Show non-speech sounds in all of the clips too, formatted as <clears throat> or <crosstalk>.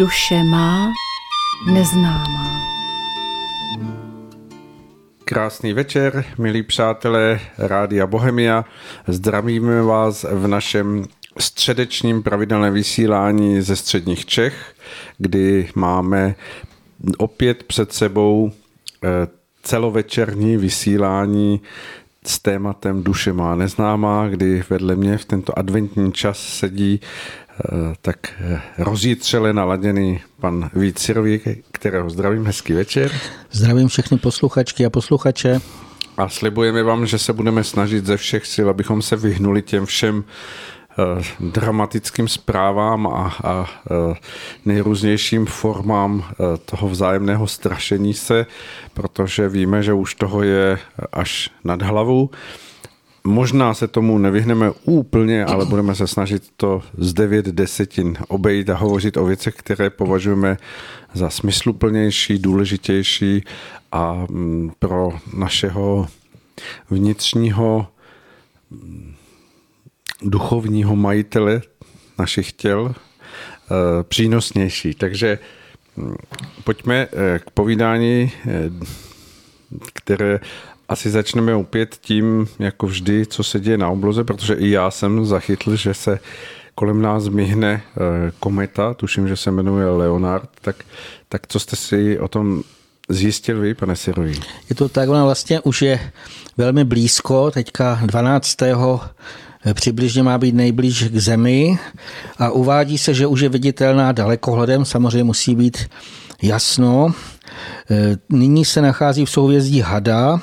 duše má neznámá. Krásný večer, milí přátelé Rádia Bohemia. Zdravíme vás v našem středečním pravidelném vysílání ze středních Čech, kdy máme opět před sebou eh, celovečerní vysílání s tématem Duše má neznámá, kdy vedle mě v tento adventní čas sedí tak eh, rozjítřele naladěný pan Vít Sirový, kterého zdravím, hezký večer. Zdravím všechny posluchačky a posluchače. A slibujeme vám, že se budeme snažit ze všech sil, abychom se vyhnuli těm všem eh, dramatickým zprávám a, a nejrůznějším formám toho vzájemného strašení se, protože víme, že už toho je až nad hlavu. Možná se tomu nevyhneme úplně, ale budeme se snažit to z devět desetin obejít a hovořit o věcech, které považujeme za smysluplnější, důležitější a mm, pro našeho vnitřního mm, duchovního majitele našich těl eh, přínosnější. Takže mm, pojďme eh, k povídání, eh, které asi začneme opět tím, jako vždy, co se děje na obloze, protože i já jsem zachytl, že se kolem nás myhne eh, kometa, tuším, že se jmenuje Leonard, tak, tak co jste si o tom zjistil vy, pane Sirový? Je to tak, ona vlastně už je velmi blízko, teďka 12. Eh, přibližně má být nejblíž k Zemi a uvádí se, že už je viditelná dalekohledem, samozřejmě musí být jasno. Eh, nyní se nachází v souvězdí Hada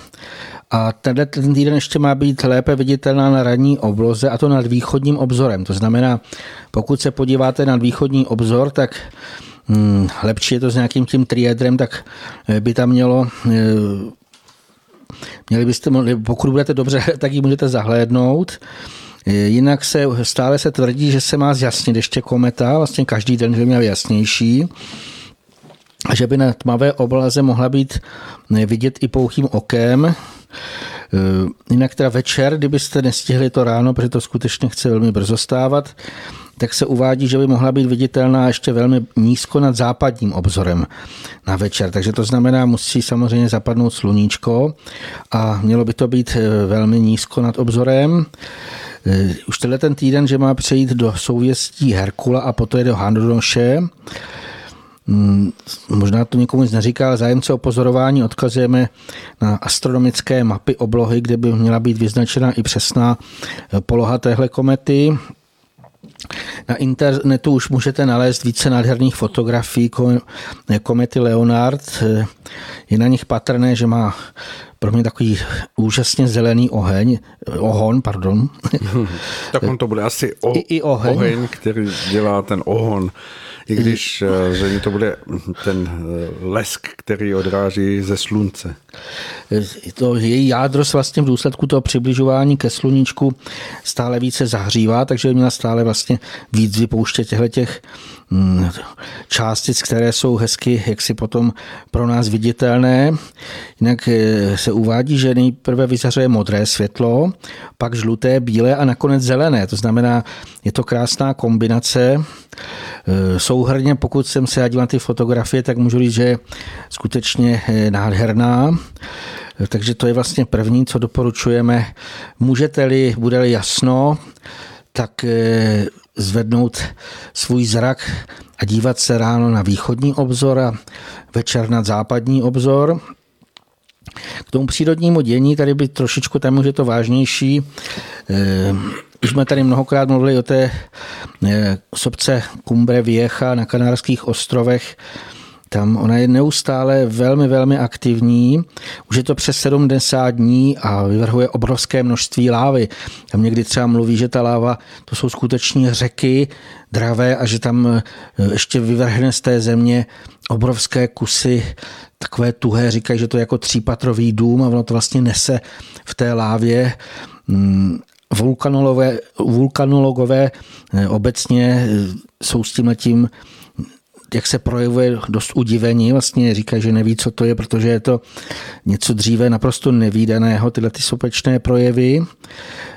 a tenhle ten týden ještě má být lépe viditelná na ranní obloze a to nad východním obzorem. To znamená, pokud se podíváte na východní obzor, tak hmm, lepší je to s nějakým tím triedrem, tak eh, by tam mělo eh, Měli byste, pokud budete dobře, <laughs> tak ji můžete zahlédnout. Jinak se stále se tvrdí, že se má zjasnit ještě kometa, vlastně každý den by měl jasnější že by na tmavé oblaze mohla být vidět i pouhým okem. E, jinak teda večer, kdybyste nestihli to ráno, protože to skutečně chce velmi brzo stávat, tak se uvádí, že by mohla být viditelná ještě velmi nízko nad západním obzorem na večer. Takže to znamená, musí samozřejmě zapadnout sluníčko a mělo by to být e, velmi nízko nad obzorem. Už tenhle ten týden, že má přejít do souvěstí Herkula a poté do Handonoše, možná to někomu nic neříká, ale zájemce o pozorování odkazujeme na astronomické mapy oblohy, kde by měla být vyznačena i přesná eh, poloha téhle komety. Na internetu už můžete nalézt více nádherných fotografií komety Leonard. Eh, je na nich patrné, že má pro mě takový úžasně zelený oheň, ohon, pardon. <laughs> tak on to bude asi o, I, i oheň. oheň, který dělá ten ohon i když eh, zřejmě to bude ten eh, lesk, který odráží ze slunce. To její jádro se vlastně v důsledku toho přibližování ke sluníčku stále více zahřívá, takže měla stále vlastně víc vypouštět těchto těch mm, částic, které jsou hezky jaksi potom pro nás viditelné. Jinak eh, se uvádí, že nejprve vyzařuje modré světlo, pak žluté, bílé a nakonec zelené. To znamená, je to krásná kombinace. Eh, souhrně, pokud jsem se dívám na ty fotografie, tak můžu říct, že je skutečně eh, nádherná. Eh, takže to je vlastně první, co doporučujeme. Můžete-li, bude-li jasno, tak zvednout svůj zrak a dívat se ráno na východní obzor a večer na západní obzor. K tomu přírodnímu dění tady by trošičku, tam už je to vážnější, už jsme tady mnohokrát mluvili o té eh, sobce Cumbre Vieja na Kanárských ostrovech. Tam ona je neustále velmi, velmi aktivní. Už je to přes 70 dní a vyvrhuje obrovské množství lávy. Tam někdy třeba mluví, že ta láva to jsou skutečně řeky dravé a že tam eh, ještě vyvrhne z té země obrovské kusy takové tuhé, říkají, že to je jako třípatrový dům a ono to vlastně nese v té lávě mm, vulkanologové, vulkanologové eh, obecně eh, jsou s tím letím jak se projevuje dost udivení, vlastně říká, že neví, co to je, protože je to něco dříve naprosto nevýdaného, tyhle ty sopečné projevy.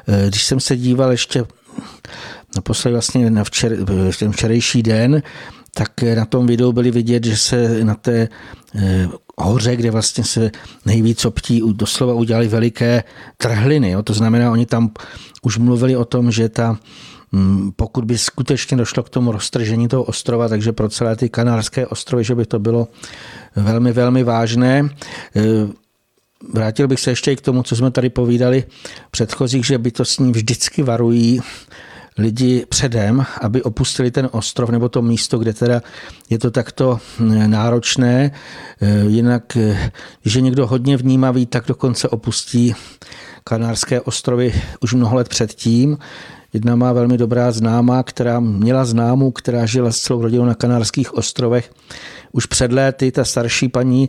Eh, když jsem se díval ještě naposledy vlastně na včer, ten včerejší den, tak na tom videu byly vidět, že se na té hoře, kde vlastně se nejvíc obtí, doslova udělali veliké trhliny. Jo. To znamená, oni tam už mluvili o tom, že ta mm, pokud by skutečně došlo k tomu roztržení toho ostrova, takže pro celé ty kanárské ostrovy, že by to bylo velmi, velmi vážné. E, vrátil bych se ještě i k tomu, co jsme tady povídali předchozích, že by to s ním vždycky varují lidi předem, aby opustili ten ostrov nebo to místo, kde teda je to takto hm, náročné. E, jinak, e, když je někdo hodně vnímavý, tak dokonce opustí Kanárské ostrovy už mnoho let předtím. Jedna má velmi dobrá známá, která měla známou, která žila s celou rodinou na Kanárských ostrovech. Už před léty ta starší paní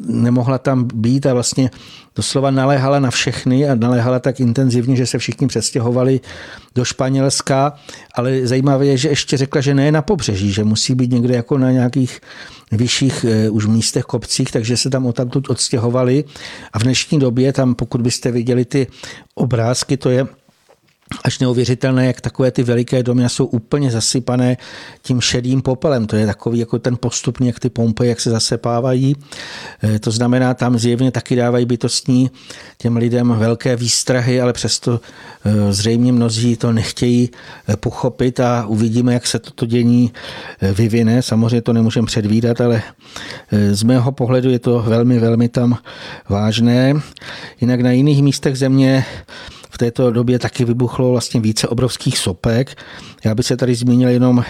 nemohla tam být a vlastně doslova naléhala na všechny a naléhala tak intenzivně, že se všichni přestěhovali do Španělska, ale zajímavé je, že ještě řekla, že ne na pobřeží, že musí být někde jako na nějakých vyšších eh, už místech, kopcích, takže se tam odtamtud odstěhovali. A v dnešní době tam, pokud byste viděli ty obrázky, to je až neuvěřitelné, jak takové ty veliké domy jsou úplně zasypané tím šedým popelem. To je takový jako ten postupný, jak ty pompy, jak se zasepávají. Eh, to znamená, tam zjevně taky dávají bytostní těm lidem velké výstrahy, ale přesto eh, zřejmě mnozí to nechtějí eh, pochopit a uvidíme, jak se toto dění vyvine. Samozřejmě to nemůžeme předvídat, ale z mého pohledu je to velmi, velmi tam vážné. Jinak na jiných místech země této době taky vybuchlo vlastně více obrovských sopek. Já bych se tady zmínil jenom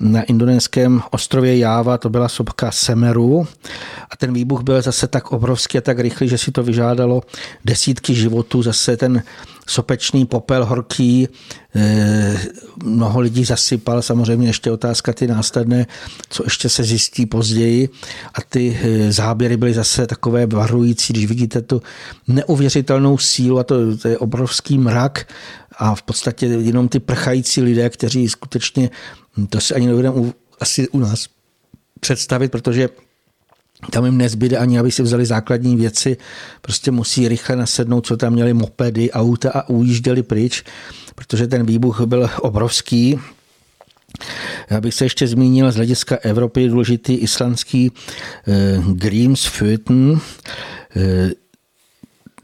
na indonéském ostrově Jáva, to byla sopka Semeru a ten výbuch byl zase tak obrovský a tak rychlý, že si to vyžádalo desítky životů. Zase ten sopečný popel horký, eh, mnoho lidí zasypal, samozřejmě ještě otázka ty následné, co ještě se zjistí později. A ty eh, záběry byly zase takové varující, když vidíte tu neuvěřitelnou sílu a to, to je obrovský mrak a v podstatě jenom ty prchající lidé, kteří skutečně, to si ani nebudeme asi u nás představit, protože tam jim nezbyde ani, aby si vzali základní věci, prostě musí rychle nasednout, co tam měli mopedy, auta a ujížděli pryč, protože ten výbuch byl obrovský. Já bych se ještě zmínil z hlediska Evropy důležitý islandský eh, Grímsvötn, eh,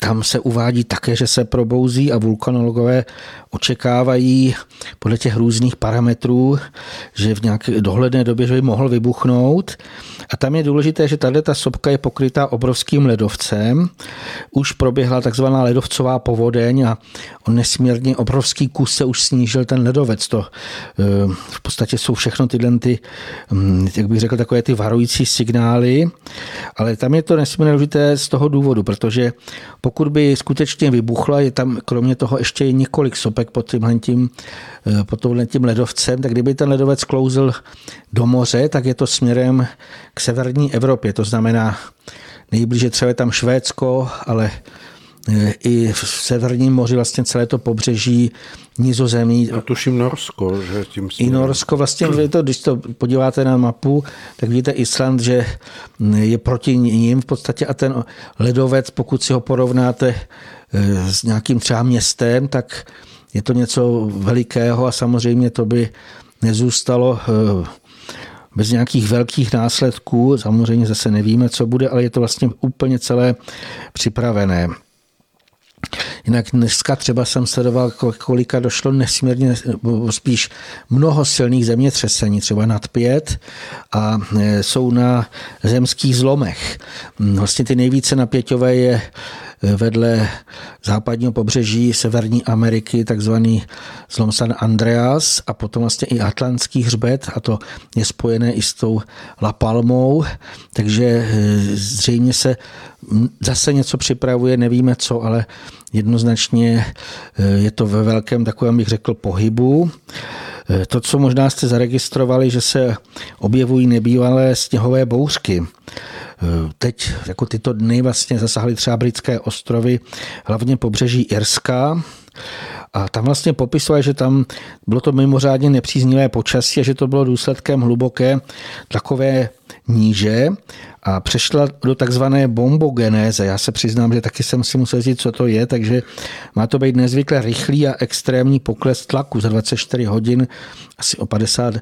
tam se uvádí také, že se probouzí a vulkanologové očekávají podle těch různých parametrů, že v nějaké dohledné době že by mohl vybuchnout. A tam je důležité, že tahle ta sopka je pokrytá obrovským ledovcem. Už proběhla takzvaná ledovcová povodeň a on nesmírně obrovský kus se už snížil ten ledovec. To eh, v podstatě jsou všechno tyhle ty, hm, jak bych řekl, takové ty varující signály. Ale tam je to nesmírně důležité z toho důvodu, protože pokud by skutečně vybuchla, je tam kromě toho ještě několik sopek pod tímhle tím, eh, pod tím ledovcem, tak kdyby ten ledovec klouzl do moře, tak je to směrem k severní Evropě. To znamená, nejblíže třeba je tam Švédsko, ale i v Severním moři vlastně celé to pobřeží Nizozemí. A tuším Norsko, že tím I Norsko vlastně, to, když to podíváte na mapu, tak vidíte Island, že je proti ním v podstatě a ten ledovec, pokud si ho porovnáte eh, s nějakým třeba městem, tak je to něco velikého a samozřejmě to by nezůstalo eh, bez nějakých velkých následků. Samozřejmě zase nevíme, co bude, ale je to vlastně úplně celé připravené. Jinak dneska třeba jsem sledoval, kolika došlo nesmírně, spíš mnoho silných zemětřesení, třeba nad pět a e, jsou na zemských zlomech. Vlastně ty nejvíce napěťové je vedle západního pobřeží Severní Ameriky, takzvaný zlom San Andreas a potom vlastně i Atlantský hřbet a to je spojené i s tou La Palmou, takže eh, zřejmě se zase něco připravuje, nevíme co, ale jednoznačně eh, je to ve velkém takovém, bych řekl, pohybu. Eh, to, co možná jste zaregistrovali, že se objevují nebývalé sněhové bouřky. Teď jako tyto dny vlastně zasáhly třeba britské ostrovy, hlavně pobřeží Irska. A tam vlastně popisuje, že tam bylo to mimořádně nepříznivé počasí a že to bylo důsledkem hluboké takové níže a přešla do takzvané bombogenéze. Já se přiznám, že taky jsem si musel říct, co to je, takže má to být nezvykle rychlý a extrémní pokles tlaku za 24 hodin asi o 50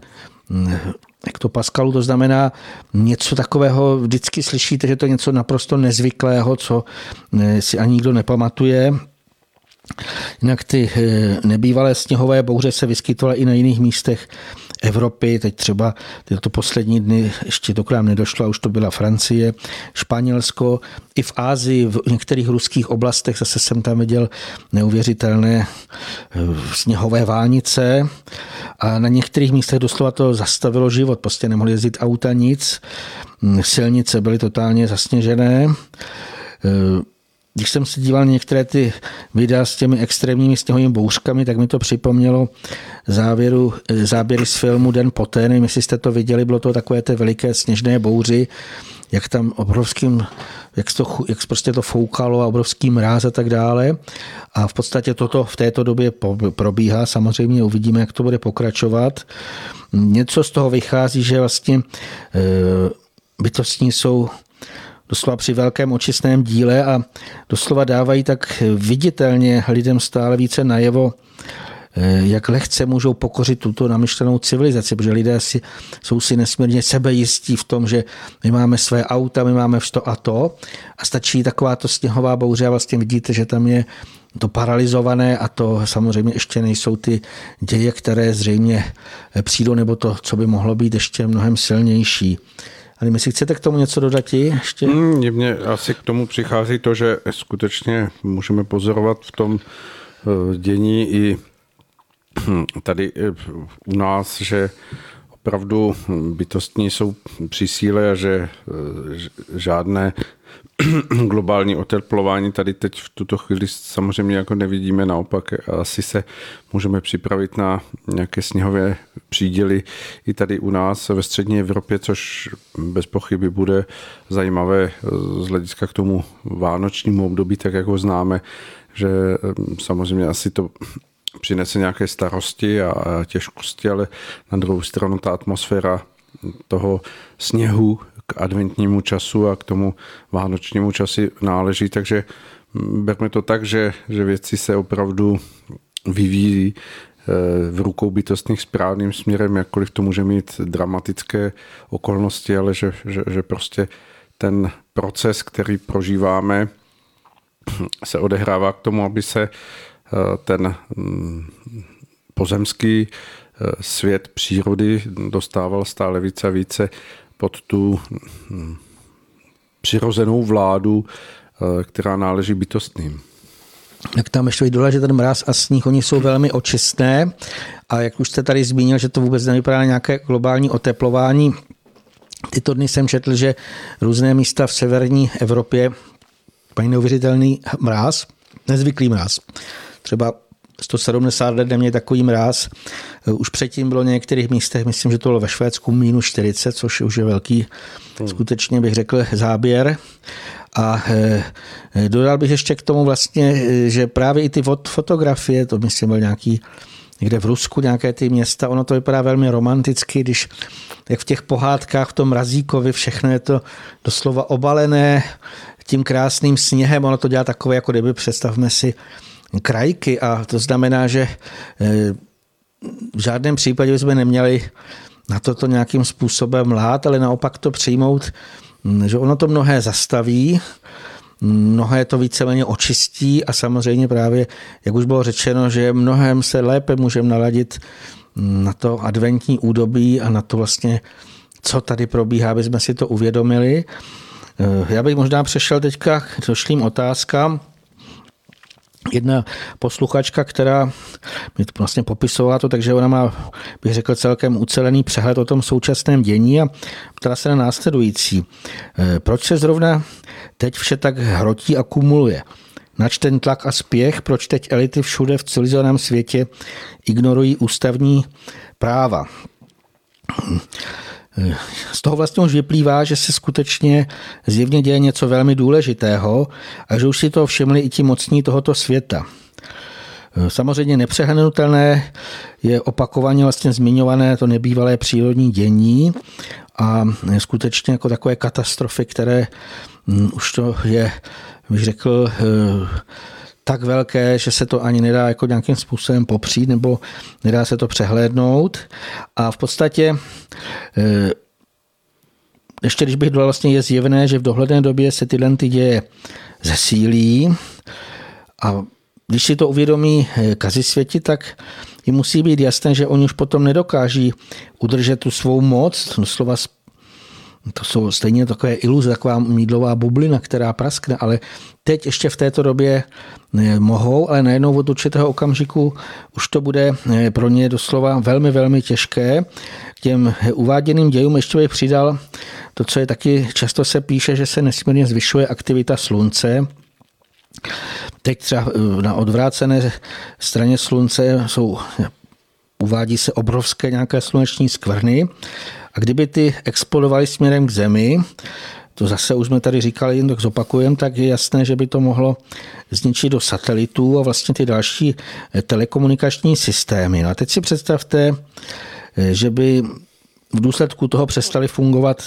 hektopaskalu, to znamená něco takového, vždycky slyšíte, že to je něco naprosto nezvyklého, co eh, si ani nikdo nepamatuje. Jinak ty eh, nebývalé sněhové bouře se vyskytovaly i na jiných místech Evropy, teď třeba tyto poslední dny ještě to k nám nedošlo, a už to byla Francie, Španělsko, i v Ázii, v některých ruských oblastech zase jsem tam viděl neuvěřitelné eh, sněhové vánice a na některých místech doslova to zastavilo život, prostě nemohli jezdit auta nic, silnice byly totálně zasněžené, eh, když jsem se díval některé ty videa s těmi extrémními sněhovými bouřkami, tak mi to připomnělo závěru, záběry z filmu Den poté, nevím, jestli jste to viděli, bylo to takové té veliké sněžné bouři, jak tam obrovským, jak, to, jak prostě to foukalo a obrovský mráz a tak dále. A v podstatě toto v této době probíhá, samozřejmě uvidíme, jak to bude pokračovat. Něco z toho vychází, že vlastně e, bytostní jsou doslova při velkém očistném díle a doslova dávají tak viditelně lidem stále více najevo, eh, jak lehce můžou pokořit tuto namyšlenou civilizaci, protože lidé si, jsou si nesmírně sebejistí v tom, že my máme své auta, my máme to a to a stačí takováto sněhová bouře a vlastně vidíte, že tam je to paralizované a to samozřejmě ještě nejsou ty děje, které zřejmě přijdou, nebo to, co by mohlo být ještě mnohem silnější. Ale jestli chcete k tomu něco dodat ještě? Mně asi k tomu přichází to, že skutečně můžeme pozorovat v tom eh, dění i hm, tady eh, u nás, že opravdu bytostní jsou při síle a že eh, žádné <clears throat> globální oteplování tady teď v tuto chvíli samozřejmě jako nevidíme, naopak asi se můžeme připravit na nějaké sněhové příděly i tady u nás ve střední Evropě, což bez pochyby bude zajímavé z hlediska k tomu vánočnímu období, tak jak ho známe, že samozřejmě asi to <clears throat> přinese nějaké starosti a těžkosti, ale na druhou stranu ta atmosféra toho sněhu, k adventnímu času a k tomu vánočnímu časi náleží, takže berme to tak, že, že věci se opravdu vyvíjí eh, v rukou bytostných správným směrem, jakkoliv to může mít dramatické okolnosti, ale že, že, že prostě ten proces, který prožíváme, se odehrává k tomu, aby se eh, ten mm, pozemský eh, svět přírody dostával stále více a více pod tu hm, přirozenou vládu, eh, která náleží bytostným. Jak tam ještě vyjde, že ten mráz a sníh, oni jsou velmi očistné a jak už jste tady zmínil, že to vůbec nevypadá nějaké globální oteplování, tyto dny jsem četl, že různé místa v severní Evropě mají neuvěřitelný mráz, nezvyklý mráz. Třeba 170 let neměli takový mráz. Už předtím bylo v některých místech, myslím, že to bylo ve Švédsku minus 40, což už je velký, hmm. skutečně bych řekl, záběr. A e, dodal bych ještě k tomu vlastně, že právě i ty fotografie, to myslím byl nějaký někde v Rusku nějaké ty města, ono to vypadá velmi romanticky, když jak v těch pohádkách v tom Razíkovi všechno je to doslova obalené tím krásným sněhem, ono to dělá takové, jako kdyby představme si krajky a to znamená, že eh, v žádném případě bychom neměli na toto nějakým způsobem lát, ale naopak to přijmout, hm, že ono to mnohé zastaví, mnohé to víceméně očistí a samozřejmě právě, jak už bylo řečeno, že mnohem se lépe můžeme naladit hm, na to adventní údobí a na to vlastně, co tady probíhá, aby jsme si to uvědomili. Eh, já bych možná přešel teďka k došlým otázkám jedna posluchačka, která mi to vlastně popisovala to, takže ona má, bych řekl, celkem ucelený přehled o tom současném dění a ptala se na následující. Eh, proč se zrovna teď vše tak hrotí a kumuluje? Nač ten tlak a spěch, proč teď elity všude v civilizovaném světě ignorují ústavní práva? Z toho vlastně už vyplývá, že se skutečně zjevně děje něco velmi důležitého a že už si to všimli i ti mocní tohoto světa. Samozřejmě nepřehnutelné je opakovaně vlastně zmiňované to nebývalé přírodní dění a skutečně jako takové katastrofy, které hm, už to je, bych řekl, tak velké, že se to ani nedá jako nějakým způsobem popřít nebo nedá se to přehlédnout. A v podstatě eh, ještě když bych dodal, vlastně je zjevné, že v dohledné době se tyhle ty děje zesílí a když si to uvědomí eh, kazisvěti, tak jim musí být jasné, že oni už potom nedokáží udržet tu svou moc, doslova to jsou stejně takové iluze, taková mídlová bublina, která praskne, ale teď ještě v této době eh, mohou, ale najednou od určitého okamžiku už to bude eh, pro ně doslova velmi, velmi těžké. K těm uváděným dějům ještě bych přidal to, co je taky, často se píše, že se nesmírně zvyšuje aktivita slunce, Teď třeba eh, na odvrácené straně slunce jsou, uvádí se obrovské nějaké sluneční skvrny a kdyby ty explodovaly směrem k Zemi, to zase už jsme tady říkali, jen tak zopakujeme, tak je jasné, že by to mohlo zničit do satelitů a vlastně ty další eh, telekomunikační systémy. No a teď si představte, eh, že by v důsledku toho přestali fungovat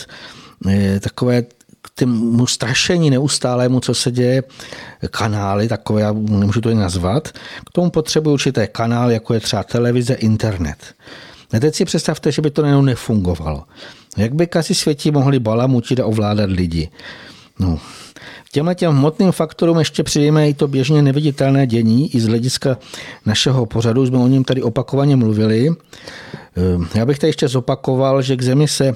takové k tomu strašení neustálému, co se děje, kanály, takové, já nemůžu to jen nazvat, k tomu potřebují určité kanály, jako je třeba televize, internet. A teď si představte, že by to nejenom nefungovalo. Jak by kasi světí mohli balamutit a ovládat lidi? No, Těmhle těm hmotným faktorům ještě přijeme i to běžně neviditelné dění, i z hlediska našeho pořadu, jsme o něm tady opakovaně mluvili. Ehm, já bych tady ještě zopakoval, že k Zemi se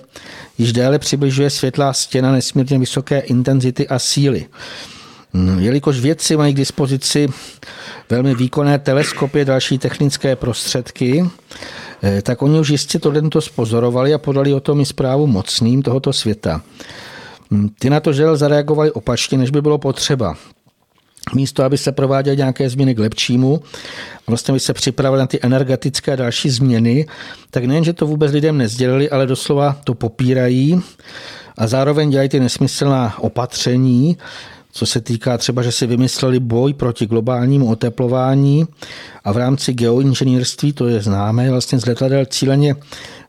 již déle přibližuje světlá stěna nesmírně vysoké intenzity a síly. Hm, jelikož vědci mají k dispozici velmi výkonné teleskopy a další technické prostředky, eh, tak oni už jistě to tento spozorovali a podali o tom i zprávu mocným tohoto světa. Hm, ty na to žel zareagovali opačně, než by bylo potřeba. Místo, aby se prováděly nějaké změny k lepšímu, vlastně by se připravili na ty energetické a další změny, tak nejen, že to vůbec lidem nezdělili, ale doslova to popírají a zároveň dělají ty nesmyslná opatření, co se týká třeba, že si vymysleli boj proti globálnímu oteplování a v rámci geoinženýrství, to je známé, vlastně z letadel cíleně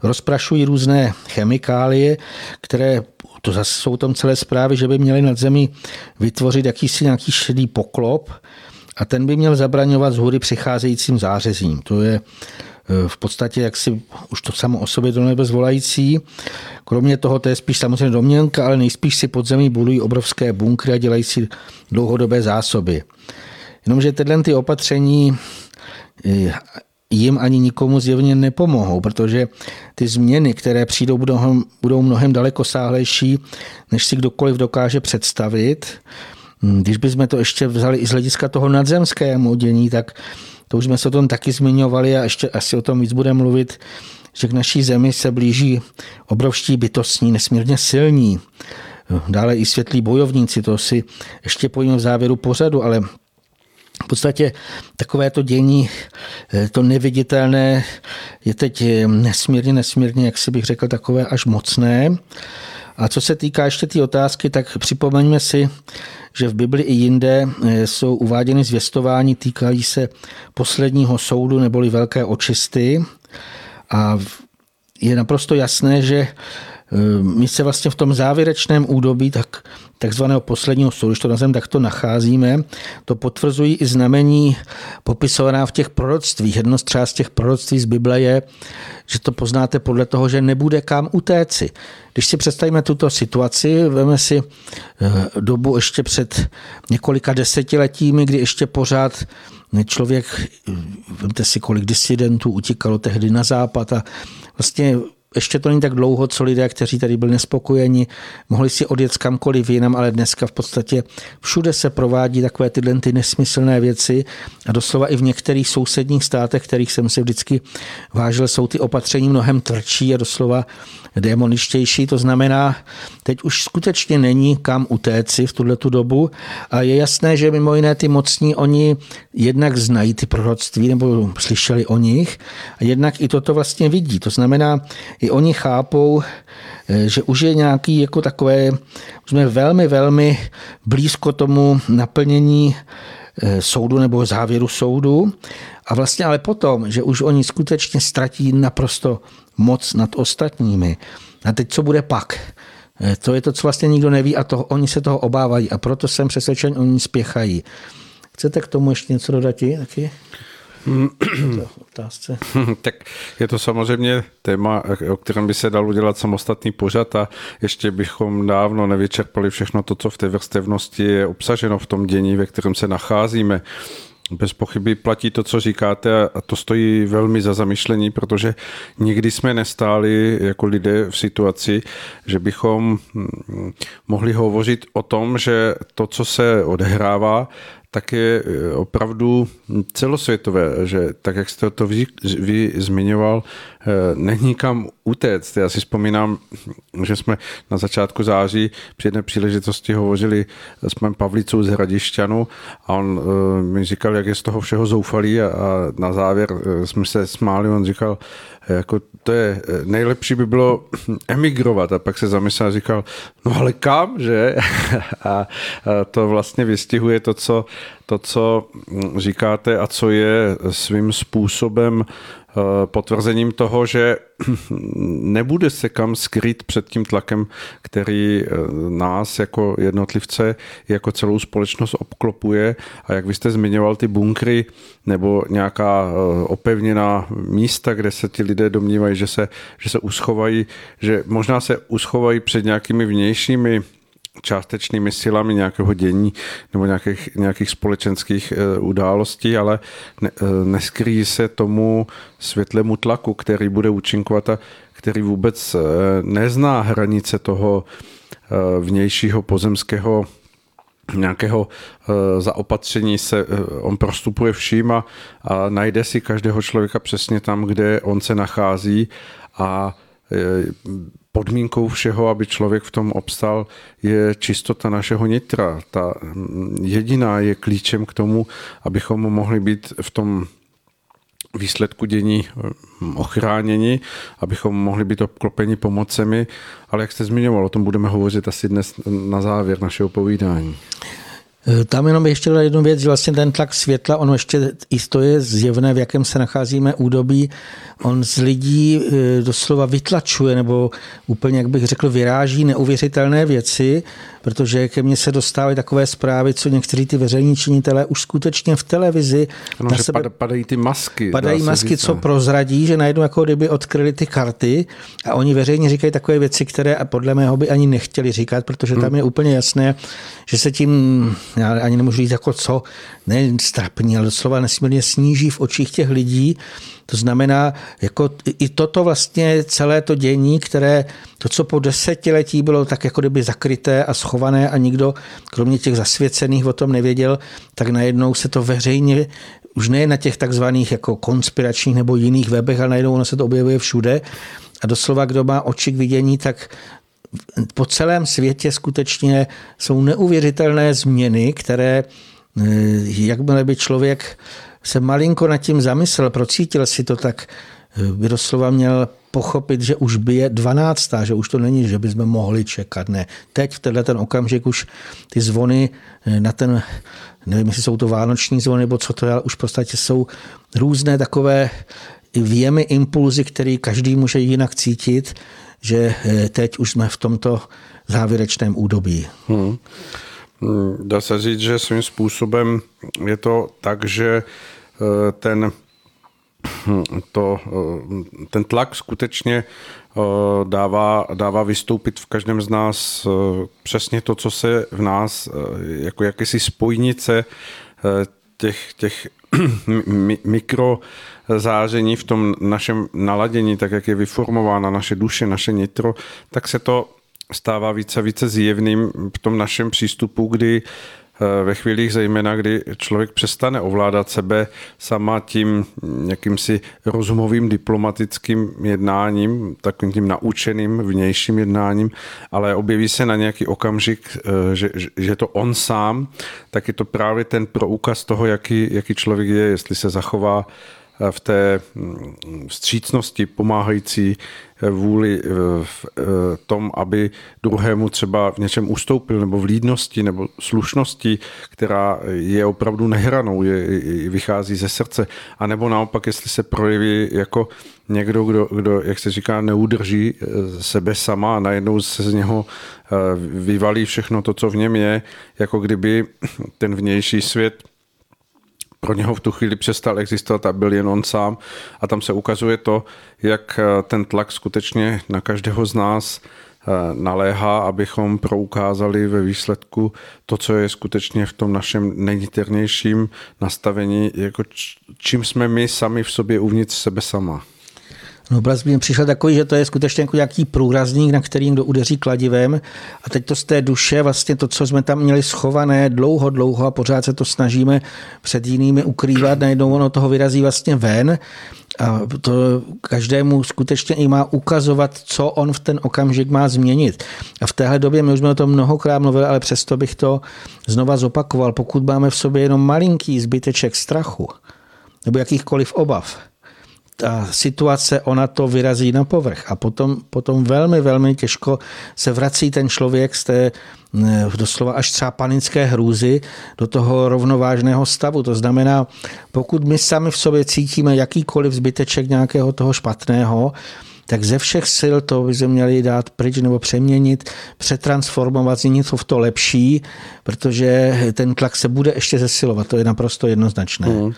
rozprašují různé chemikálie, které to zase jsou tam celé zprávy, že by měli nad zemi vytvořit jakýsi nějaký šedý poklop a ten by měl zabraňovat z hůry přicházejícím zářezím. To je v podstatě jak si už to samo o sobě do nebe zvolající. Kromě toho, to je spíš samozřejmě domněnka, ale nejspíš si pod zemí budují obrovské bunkry a dělají si dlouhodobé zásoby. Jenomže tyhle ty opatření eh, jim ani nikomu zjevně nepomohou, protože ty změny, které přijdou, budou, budou mnohem daleko sáhlejší, než si kdokoliv dokáže představit. Když bychom to ještě vzali i z hlediska toho nadzemského dění, tak to už jsme se o tom taky zmiňovali a ještě asi o tom víc budeme mluvit, že k naší zemi se blíží obrovští bytostní, nesmírně silní, dále i světlí bojovníci, to si ještě pojíme v závěru pořadu, ale v podstatě takové to dění, eh, to neviditelné, je teď eh, nesmírně, nesmírně, jak si bych řekl, takové až mocné. A co se týká ještě té otázky, tak připomeňme si, že v Bibli i jinde eh, jsou uváděny zvěstování týkají se posledního soudu neboli velké očisty. A je naprosto jasné, že my se vlastně v tom závěrečném údobí tak takzvaného posledního soudu, když to nazveme, tak to nacházíme. To potvrzují i znamení popisovaná v těch proroctvích. Jedno z třeba z těch proroctví z Bible je, že to poznáte podle toho, že nebude kam utéci. Když si představíme tuto situaci, veme si eh, dobu ještě před několika desetiletími, kdy ještě pořád člověk, eh, vemte si, kolik disidentů utíkalo tehdy na západ a vlastně ještě to není tak dlouho, co lidé, kteří tady byli nespokojeni, mohli si odjet kamkoliv jinam, ale dneska v podstatě všude se provádí takové tyhle ty nesmyslné věci a doslova i v některých sousedních státech, kterých jsem si vždycky vážil, jsou ty opatření mnohem tvrdší a doslova démoničtější. To znamená, teď už skutečně není kam utéci v tuhle tu dobu a je jasné, že mimo jiné ty mocní, oni jednak znají ty proroctví nebo slyšeli o nich a jednak i toto vlastně vidí. To znamená, i oni chápou, eh, že už je nějaký jako takové, jsme velmi, velmi blízko tomu naplnění soudu nebo závěru soudu. A vlastně ale potom, že už oni skutečně ztratí naprosto moc nad ostatními. A teď co bude pak? Eh, to je to, co vlastně nikdo neví a to, oni se toho obávají a proto jsem přesvědčen, oni spěchají. Chcete k tomu ještě něco dodat taky? Otázce. <laughs> tak je to samozřejmě téma, o kterém by se dalo udělat samostatný pořad a ještě bychom dávno nevyčerpali všechno to, co v té vrstevnosti je obsaženo v tom dění, ve kterém se nacházíme. Bez pochyby platí to, co říkáte a to stojí velmi za zamyšlení, protože nikdy jsme nestáli jako lidé v situaci, že bychom hm, mohli hovořit o tom, že to, co se odehrává, tak je eh, opravdu celosvětové, že tak, jak jste to vy, vy zmiňoval, eh, není kam utéct. Já si vzpomínám, že jsme na začátku září při jedné příležitosti hovořili s panem Pavlicou z Hradišťanu a on eh, mi říkal, jak je z toho všeho zoufalý a, a na závěr jsme se smáli, on říkal, jako to je, nejlepší by bylo <clears throat> emigrovat a pak se zamyslel a říkal, no ale kam, že? <laughs> A to vlastně vystihuje to, co, to, co říkáte a co je svým způsobem Eh, potvrzením toho, že <clears throat> nebude se kam skrýt před tím tlakem, který eh, nás jako jednotlivce, jako celou společnost obklopuje. A jak vy jste zmiňoval ty bunkry nebo nějaká eh, opevněná místa, kde se ti lidé domnívají, že se, že se uschovají, že možná se uschovají před nějakými vnějšími částečnými silami nějakého dění nebo nějakých, nějakých společenských eh, událostí, ale ne, eh, neskrýjí se tomu světlému tlaku, který bude účinkovat a který vůbec eh, nezná hranice toho vnějšího pozemského nějakého zaopatření se, on prostupuje vším a, a najde si každého člověka přesně tam, kde on se nachází a podmínkou všeho, aby člověk v tom obstal, je čistota našeho nitra. Ta jediná je klíčem k tomu, abychom mohli být v tom výsledku dění hm, ochráněni, abychom mohli být obklopeni pomocemi, ale jak jste zmiňoval, o tom budeme hovořit asi dnes na závěr našeho povídání. Eh, tam jenom ještě jednu věc, že vlastně ten tlak světla, ono ještě i to je zjevné, v jakém se nacházíme údobí, on z lidí eh, doslova vytlačuje, nebo úplně, jak bych řekl, vyráží neuvěřitelné věci, protože ke mně se dostávají takové zprávy, co někteří ty veřejní činitelé už skutečně v televizi ano, na sebe, padají ty masky. Padají masky, říct, co no. prozradí, že najednou jako kdyby odkryli ty karty a oni veřejně říkají takové věci, které podle mého by ani nechtěli říkat, protože tam hmm. je úplně jasné, že se tím, já ani nemůžu říct jako co, ne strapní, ale doslova nesmírně sníží v očích těch lidí, to znamená, jako i toto vlastně celé to dění, které to, co po desetiletí bylo tak jako kdyby zakryté a schované a nikdo, kromě těch zasvěcených, o tom nevěděl, tak najednou se to veřejně už ne na těch takzvaných jako konspiračních nebo jiných webech, ale najednou ono se to objevuje všude. A doslova, kdo má oči k vidění, tak po celém světě skutečně jsou neuvěřitelné změny, které eh, jakmile by člověk se malinko nad tím zamyslel, procítil si to, tak eh, by doslova měl pochopit, že už by je 12. že už to není, že bychom mohli čekat. Ne. Teď v tenhle ten okamžik už ty zvony eh, na ten, nevím, jestli jsou to vánoční zvony, nebo co to je, ale už v podstatě jsou různé takové věmy, impulzy, které každý může jinak cítit, že eh, teď už jsme v tomto závěrečném údobí. Hmm. hmm dá se říct, že svým způsobem je to tak, že Eh, ten, to, eh, ten tlak skutečně dává, dává vystoupit v každém z nás přesně to, co se v nás jako jakési spojnice těch, těch <clears throat> mikro záření v tom našem naladění, tak jak je vyformována naše duše, naše nitro, tak se to stává více a více zjevným v tom našem přístupu, kdy Eh, ve chvílích zejména, kdy člověk přestane ovládat sebe sama tím jakýmsi rozumovým diplomatickým jednáním, takovým tím naučeným vnějším jednáním, ale objeví se na nějaký okamžik, eh, že, že to on sám, tak je to právě ten proukaz toho, jaký, jaký člověk je, jestli se zachová v té mm, vstřícnosti pomáhající eh, vůli eh, v eh, tom, aby druhému třeba v něčem ustoupil, nebo v lídnosti, nebo slušnosti, která je opravdu nehranou, je, vychází ze srdce, a nebo naopak, jestli se projeví jako někdo, kdo, kdo, jak se říká, neudrží sebe sama a najednou se z něho vyvalí všechno to, co v něm je, jako kdyby ten vnější svět pro něho v tu chvíli přestal existovat a byl jen on sám. A tam se ukazuje to, jak ten tlak skutečně na každého z nás naléhá, abychom proukázali ve výsledku to, co je skutečně v tom našem nejniternějším nastavení, jako čím jsme my sami v sobě uvnitř sebe sama. No, obraz mi přišel takový, že to je skutečně jako nějaký průrazník, na který kdo udeří kladivem a teď to z té duše, vlastně to, co jsme tam měli schované dlouho, dlouho a pořád se to snažíme před jinými ukrývat, najednou ono toho vyrazí vlastně ven a to každému skutečně i má ukazovat, co on v ten okamžik má změnit. A v téhle době my už jsme o tom mnohokrát mluvili, ale přesto bych to znova zopakoval. Pokud máme v sobě jenom malinký zbyteček strachu nebo jakýchkoliv obav, ta situace, ona to vyrazí na povrch a potom, potom velmi, velmi těžko se vrací ten člověk z té doslova až třeba panické hrůzy do toho rovnovážného stavu. To znamená, pokud my sami v sobě cítíme jakýkoliv zbyteček nějakého toho špatného, tak ze všech sil to by se měli dát pryč nebo přeměnit, přetransformovat, změnit to v to lepší, protože ten tlak se bude ještě zesilovat, to je naprosto jednoznačné. Hmm.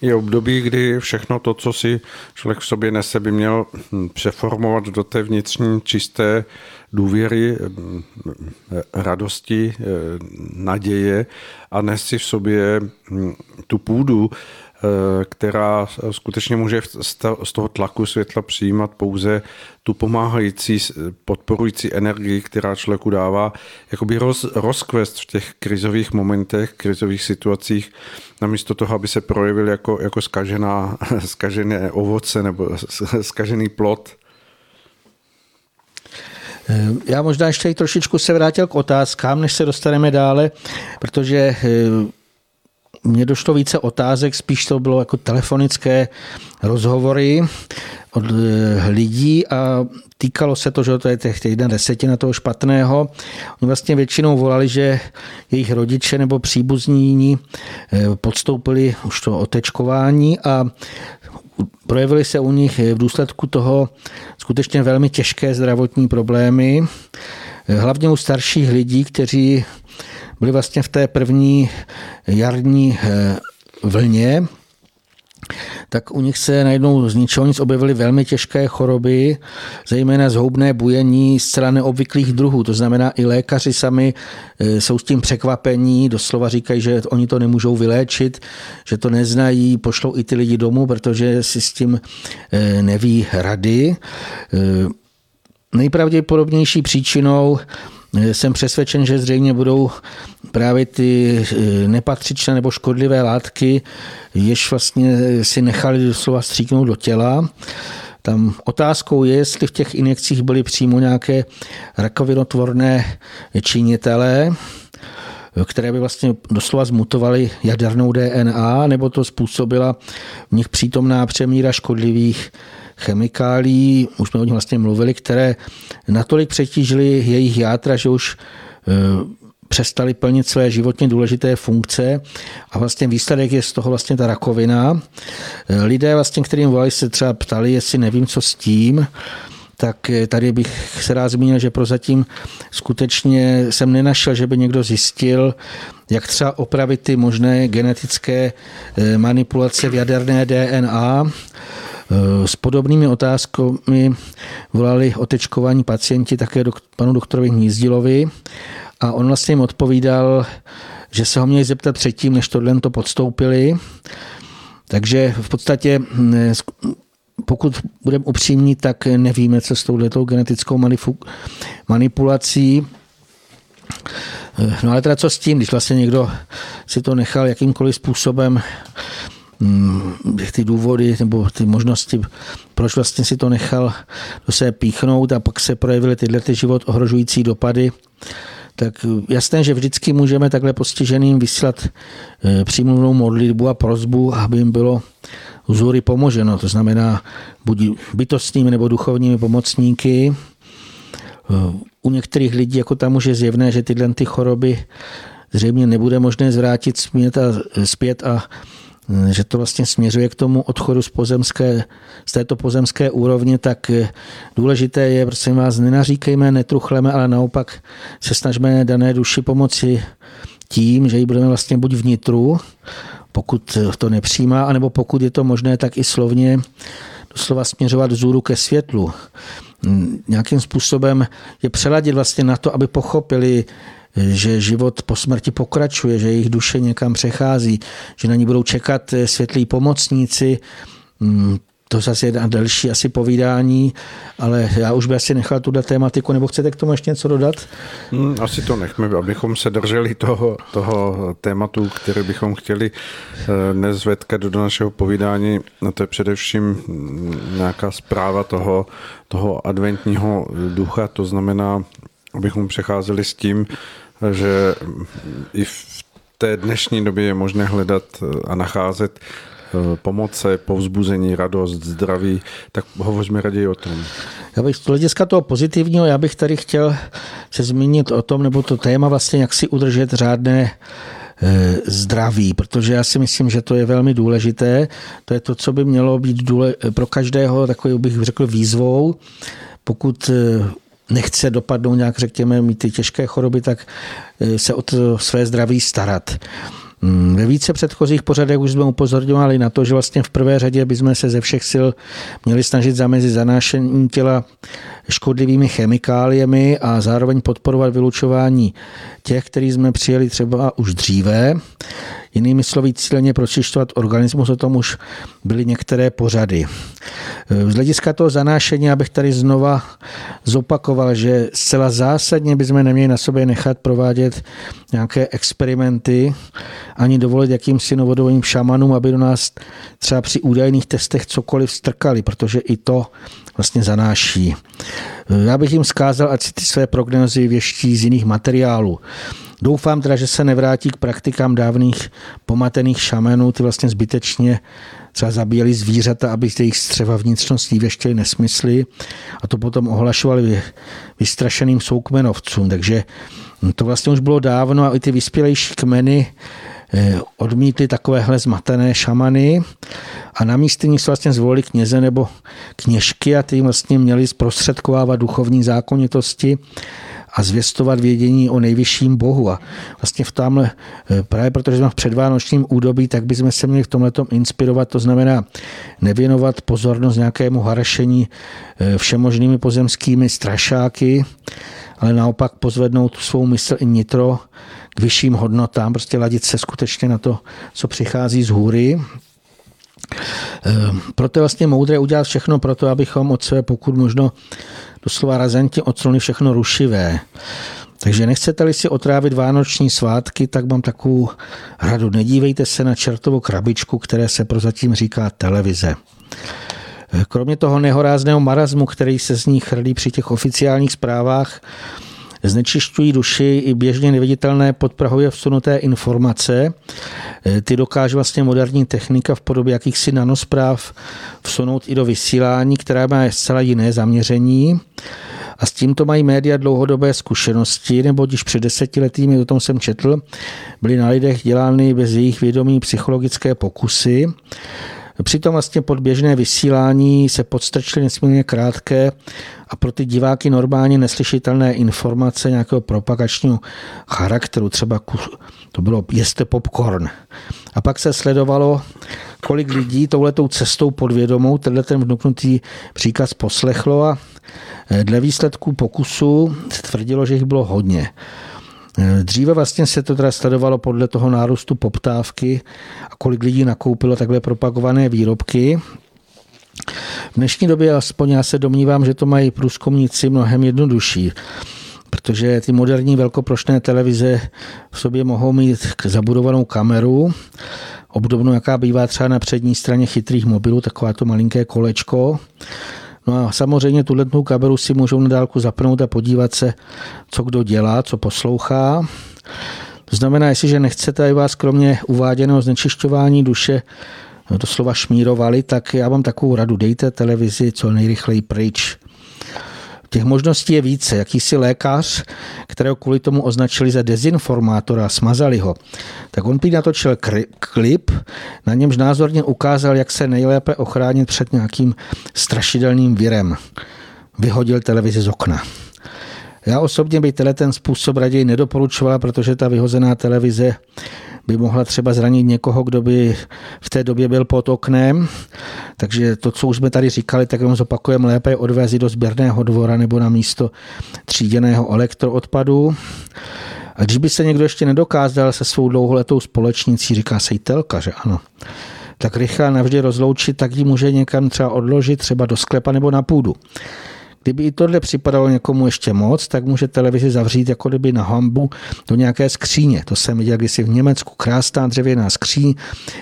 Je období, kdy všechno to, co si člověk v sobě nese, by měl přeformovat do té vnitřní čisté důvěry, radosti, naděje a nést si v sobě tu půdu, která skutečně může z toho tlaku světla přijímat pouze tu pomáhající, podporující energii, která člověku dává jakoby roz, rozkvest v těch krizových momentech, krizových situacích, namísto toho, aby se projevil jako, jako skažená, skažené <laughs> ovoce nebo skažený plot. Eh, já možná ještě trošičku se vrátil k otázkám, než se dostaneme dále, protože eh, mně došlo více otázek, spíš to bylo jako telefonické rozhovory od eh, lidí a týkalo se to, že to je těch jedna desetina toho špatného. Oni vlastně většinou volali, že jejich rodiče nebo příbuzní eh, podstoupili už to otečkování a projevily se u nich v důsledku toho skutečně velmi těžké zdravotní problémy, hlavně u starších lidí, kteří byli vlastně v té první jarní eh, vlně, tak u nich se najednou z ničeho nic objevily velmi těžké choroby, zejména zhoubné bujení zcela neobvyklých druhů. To znamená, i lékaři sami eh, jsou s tím překvapení, doslova říkají, že oni to nemůžou vyléčit, že to neznají, pošlou i ty lidi domů, protože si s tím eh, neví rady. Nejpravděpodobnější příčinou jsem přesvědčen, že zřejmě budou právě ty eh, nepatřičné nebo škodlivé látky, jež vlastně si nechali doslova stříknout do těla. Tam otázkou je, jestli v těch injekcích byly přímo nějaké rakovinotvorné činitelé, které by vlastně doslova zmutovaly jadernou DNA, nebo to způsobila v nich přítomná přemíra škodlivých chemikálí, už jsme o nich vlastně mluvili, které natolik přetížily jejich játra, že už eh, přestali plnit své životně důležité funkce a vlastně výsledek je z toho vlastně ta rakovina. Eh, lidé, vlastně, kterým volali, se třeba ptali, jestli nevím, co s tím, tak eh, tady bych se rád zmínil, že prozatím skutečně jsem nenašel, že by někdo zjistil, jak třeba opravit ty možné genetické manipulace v jaderné DNA. S podobnými otázkami volali otečkování pacienti také do, panu doktorovi Hnízdilovi a on vlastně jim odpovídal, že se ho měli zeptat předtím, než tohle to podstoupili. Takže v podstatě pokud budeme upřímní, tak nevíme, co s touhletou genetickou manipulací. No ale teda co s tím, když vlastně někdo si to nechal jakýmkoliv způsobem ty důvody nebo ty možnosti, proč vlastně si to nechal do sebe píchnout a pak se projevily tyhle ty život ohrožující dopady, tak jasné, že vždycky můžeme takhle postiženým vyslat eh, přímluvnou modlitbu a prozbu, aby jim bylo vzory pomoženo. To znamená buď bytostnými nebo duchovními pomocníky. Eh, u některých lidí, jako tam už je zjevné, že tyhle ty choroby zřejmě nebude možné zvrátit zpět a, zpět a že to vlastně směřuje k tomu odchodu z, pozemské, z této pozemské úrovně, tak důležité je, prosím vás, nenaříkejme, netruchleme, ale naopak se snažíme dané duši pomoci tím, že ji budeme vlastně buď vnitru, pokud to nepřijímá, anebo pokud je to možné, tak i slovně doslova směřovat vzůru ke světlu. Nějakým způsobem je přeladit vlastně na to, aby pochopili, že život po smrti pokračuje, že jejich duše někam přechází, že na ní budou čekat světlí pomocníci, to zase je na delší asi povídání, ale já už bych asi nechal tuhle tématiku, nebo chcete k tomu ještě něco dodat? Hmm, asi to nechme, abychom se drželi toho, toho tématu, který bychom chtěli eh, nezvedkat do našeho povídání. A to je především nějaká zpráva toho, toho adventního ducha, to znamená, abychom přecházeli s tím, že i v té dnešní době je možné hledat a nacházet Eh, pomoce, povzbuzení, radost, zdraví, tak hovořme raději o tom. Já bych z hlediska toho pozitivního, já bych tady chtěl se zmínit o tom, nebo to téma vlastně, jak si udržet řádné eh, zdraví, protože já si myslím, že to je velmi důležité. To je to, co by mělo být důle, pro každého takový, bych řekl, výzvou. Pokud eh, nechce dopadnout nějak, řekněme, mít ty těžké choroby, tak se o to své zdraví starat. Mm, ve více předchozích pořadech už jsme upozorňovali na to, že vlastně v prvé řadě bychom se ze všech sil měli snažit zamezit zanášení těla škodlivými chemikáliemi a zároveň podporovat vylučování těch, který jsme přijeli třeba už dříve. Jinými slovy, cíleně pročišťovat organismus, o tom už byly některé pořady. Z hlediska toho zanášení, abych tady znova zopakoval, že zcela zásadně bychom neměli na sobě nechat provádět nějaké experimenty, ani dovolit jakýmsi novodobým šamanům, aby do nás třeba při údajných testech cokoliv strkali, protože i to vlastně zanáší. Já bych jim zkázal, ať si ty své prognozy věští z jiných materiálů. Doufám teda, že se nevrátí k praktikám dávných pomatených šamenů, ty vlastně zbytečně třeba zabíjeli zvířata, aby z jejich střeva vnitřností věštěli nesmysly. A to potom ohlašovali vystrašeným soukmenovcům. Takže to vlastně už bylo dávno a i ty vyspělejší kmeny eh, odmítli takovéhle zmatené šamany. A na místě nich se vlastně zvolili kněze nebo kněžky a ty vlastně měli zprostředkovávat duchovní zákonitosti a zvěstovat vědění o nejvyšším Bohu. A vlastně v tamhle, eh, právě protože jsme v předvánočním údobí, tak bychom se měli v tomhle inspirovat, to znamená nevěnovat pozornost nějakému harašení eh, všemožnými pozemskými strašáky, ale naopak pozvednout svou mysl i nitro k vyšším hodnotám, prostě ladit se skutečně na to, co přichází z hůry. Eh, proto je vlastně moudré udělat všechno pro to, abychom od sebe pokud možno doslova razantně odsunuli všechno rušivé. Takže nechcete-li si otrávit vánoční svátky, tak mám takovou radu. Nedívejte se na čertovou krabičku, které se prozatím říká televize. Kromě toho nehorázného marazmu, který se z ní chrlí při těch oficiálních zprávách, znečišťují duši i běžně neviditelné podprahově vsunuté informace. Ty dokáže vlastně moderní technika v podobě jakýchsi nanospráv vsunout i do vysílání, která má zcela jiné zaměření. A s tímto mají média dlouhodobé zkušenosti, nebo když před desetiletými, o tom jsem četl, byly na lidech dělány bez jejich vědomí psychologické pokusy. Přitom vlastně pod běžné vysílání se podstrčily nesmírně krátké a pro ty diváky normálně neslyšitelné informace nějakého propagačního charakteru, třeba to bylo jeste popcorn. A pak se sledovalo, kolik lidí touhletou cestou podvědomou tenhle ten vnuknutý příkaz poslechlo a dle výsledků pokusu tvrdilo, že jich bylo hodně. Dříve vlastně se to teda sledovalo podle toho nárůstu poptávky a kolik lidí nakoupilo takhle propagované výrobky. V dnešní době aspoň já se domnívám, že to mají průzkumníci mnohem jednodušší, protože ty moderní velkoprošné televize v sobě mohou mít zabudovanou kameru, obdobnou, jaká bývá třeba na přední straně chytrých mobilů, taková to malinké kolečko. No a samozřejmě tuhle kameru si můžou na dálku zapnout a podívat se, co kdo dělá, co poslouchá. To znamená, jestliže nechcete, aby vás kromě uváděného znečišťování duše doslova šmírovali, tak já vám takovou radu, dejte televizi co nejrychleji pryč. Těch možností je více. Jakýsi lékař, kterého kvůli tomu označili za dezinformátora, smazali ho, tak on prý natočil klip, na němž názorně ukázal, jak se nejlépe ochránit před nějakým strašidelným virem. Vyhodil televizi z okna. Já osobně bych tenhle ten způsob raději nedoporučovala, protože ta vyhozená televize by mohla třeba zranit někoho, kdo by v té době byl pod oknem. Takže to, co už jsme tady říkali, tak jenom zopakujeme lépe odvézit do sběrného dvora nebo na místo tříděného elektroodpadu. A když by se někdo ještě nedokázal se svou dlouholetou společnicí, říká sejtelka, že ano, tak rychle navždy rozloučit, tak ji může někam třeba odložit, třeba do sklepa nebo na půdu. Kdyby i tohle připadalo někomu ještě moc, tak může televizi zavřít jako kdyby na hambu do nějaké skříně. To jsem viděl kdysi v Německu. Krásná dřevěná skříň,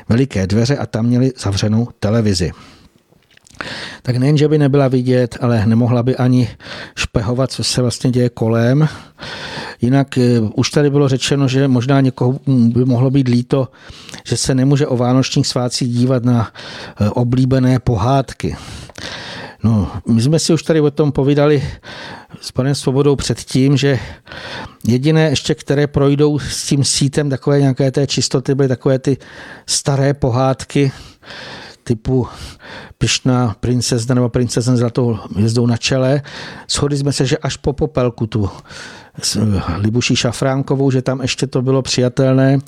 veliké dveře a tam měli zavřenou televizi. Tak nejen, že by nebyla vidět, ale nemohla by ani špehovat, co se vlastně děje kolem. Jinak eh, už tady bylo řečeno, že možná někoho by mohlo být líto, že se nemůže o vánočních svácích dívat na eh, oblíbené pohádky. No, my jsme si už tady o tom povídali s panem Svobodou předtím, že jediné ještě, které projdou s tím sítem takové nějaké té čistoty, byly takové ty staré pohádky typu Pišná princezna nebo princezna zlatou hvězdou na čele. Shodli jsme se, že až po popelku tu s Libuší Šafránkovou, že tam ještě to bylo přijatelné,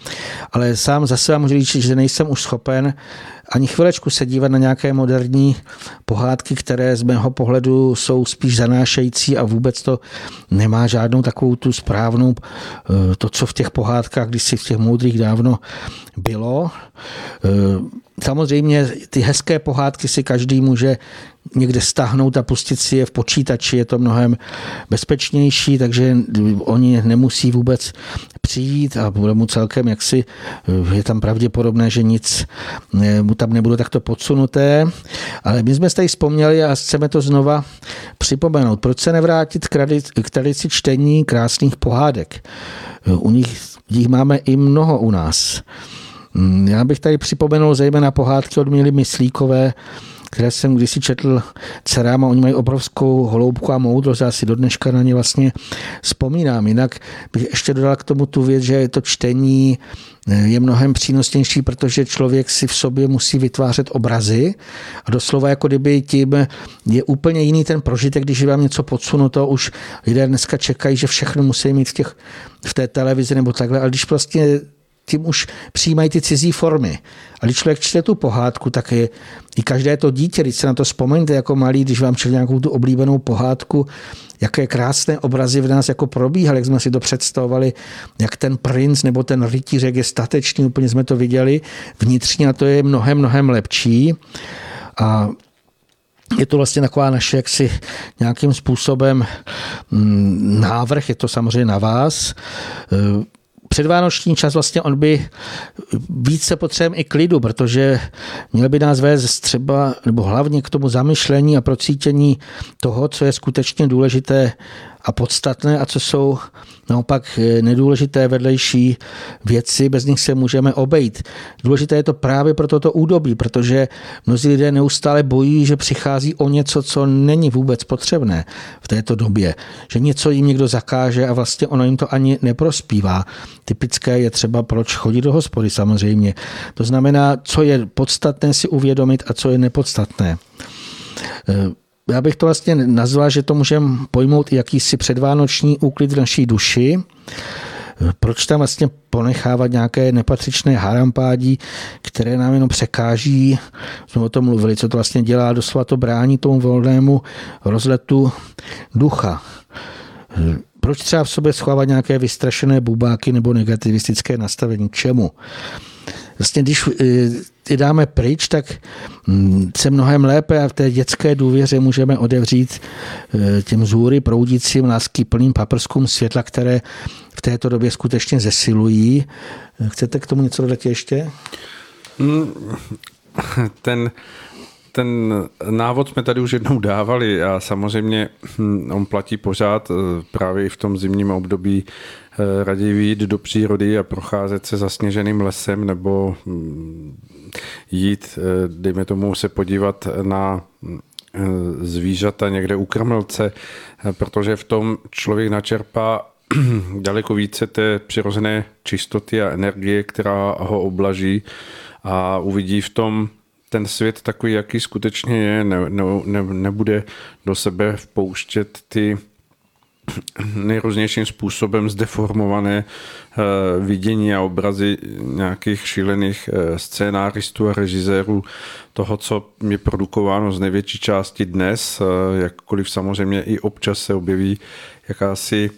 ale sám zase vám můžu říct, že nejsem už schopen ani chvilečku se dívat na nějaké moderní pohádky, které z mého pohledu jsou spíš zanášející a vůbec to nemá žádnou takovou tu správnou, eh, to, co v těch pohádkách, když si v těch moudrých dávno bylo. Eh, samozřejmě ty hezké pohádky si každý může někde stáhnout a pustit si je v počítači, je to mnohem bezpečnější, takže oni nemusí vůbec přijít a bude mu celkem jaksi, je tam pravděpodobné, že nic mu tam nebude takto podsunuté, ale my jsme tady vzpomněli a chceme to znova připomenout. Proč se nevrátit k tradici čtení krásných pohádek? U nich jich máme i mnoho u nás. Já bych tady připomenul zejména pohádky od Míly Myslíkové, které jsem kdysi četl dcerám a oni mají obrovskou holoubku a moudrost. Já si do dneška na ně vlastně vzpomínám. Jinak bych ještě dodal k tomu tu věc, že to čtení eh, je mnohem přínosnější, protože člověk si v sobě musí vytvářet obrazy a doslova jako kdyby tím je úplně jiný ten prožitek, když je vám něco podsunuto, už lidé dneska čekají, že všechno musí mít v, těch, v té televizi nebo takhle, ale když vlastně tím už přijímají ty cizí formy. A když člověk čte tu pohádku, tak je i každé to dítě, když se na to vzpomeňte jako malý, když vám čte nějakou tu oblíbenou pohádku, jaké krásné obrazy v nás jako probíhaly, jak jsme si to představovali, jak ten princ nebo ten rytíř, jak je statečný, úplně jsme to viděli vnitřně a to je mnohem, mnohem lepší. A je to vlastně taková naše jaksi nějakým způsobem mm, návrh, je to samozřejmě na vás předvánoční čas vlastně on by více potřebujeme i klidu, protože měl by nás vést třeba, nebo hlavně k tomu zamyšlení a procítění toho, co je skutečně důležité a podstatné a co jsou naopak nedůležité vedlejší věci, bez nich se můžeme obejít. Důležité je to právě pro toto údobí, protože mnozí lidé neustále bojí, že přichází o něco, co není vůbec potřebné v této době. Že něco jim někdo zakáže a vlastně ono jim to ani neprospívá. Typické je třeba, proč chodit do hospody samozřejmě. To znamená, co je podstatné si uvědomit a co je nepodstatné já bych to vlastně nazval, že to můžeme pojmout jakýsi předvánoční úklid v naší duši. Proč tam vlastně ponechávat nějaké nepatřičné harampádí, které nám jenom překáží, jsme o tom mluvili, co to vlastně dělá, doslova to brání tomu volnému rozletu ducha. Proč třeba v sobě schovávat nějaké vystrašené bubáky nebo negativistické nastavení? K čemu? Vlastně když eh, ty dáme pryč, tak mm, se mnohem lépe a v té dětské důvěře můžeme odevřít eh, těm zůry proudícím lásky plným paprskům světla, které v této době skutečně zesilují. Chcete k tomu něco dodat ještě? Mm, ten, ten návod jsme tady už jednou dávali a samozřejmě hm, on platí pořád eh, právě i v tom zimním období eh, raději vyjít do přírody a procházet se zasněženým lesem nebo hm, jít, eh, dejme tomu, se podívat na zvířata někde u krmelce, protože v tom člověk načerpá daleko více té přirozené čistoty a energie, která ho oblaží a uvidí v tom ten svět takový, jaký skutečně je, ne, ne, ne, nebude do sebe vpouštět ty nejrůznějším způsobem zdeformované eh, vidění a obrazy nějakých šílených eh, scénáristů a režisérů toho, co je produkováno z největší části dnes, eh, jakkoliv samozřejmě i občas se objeví jakási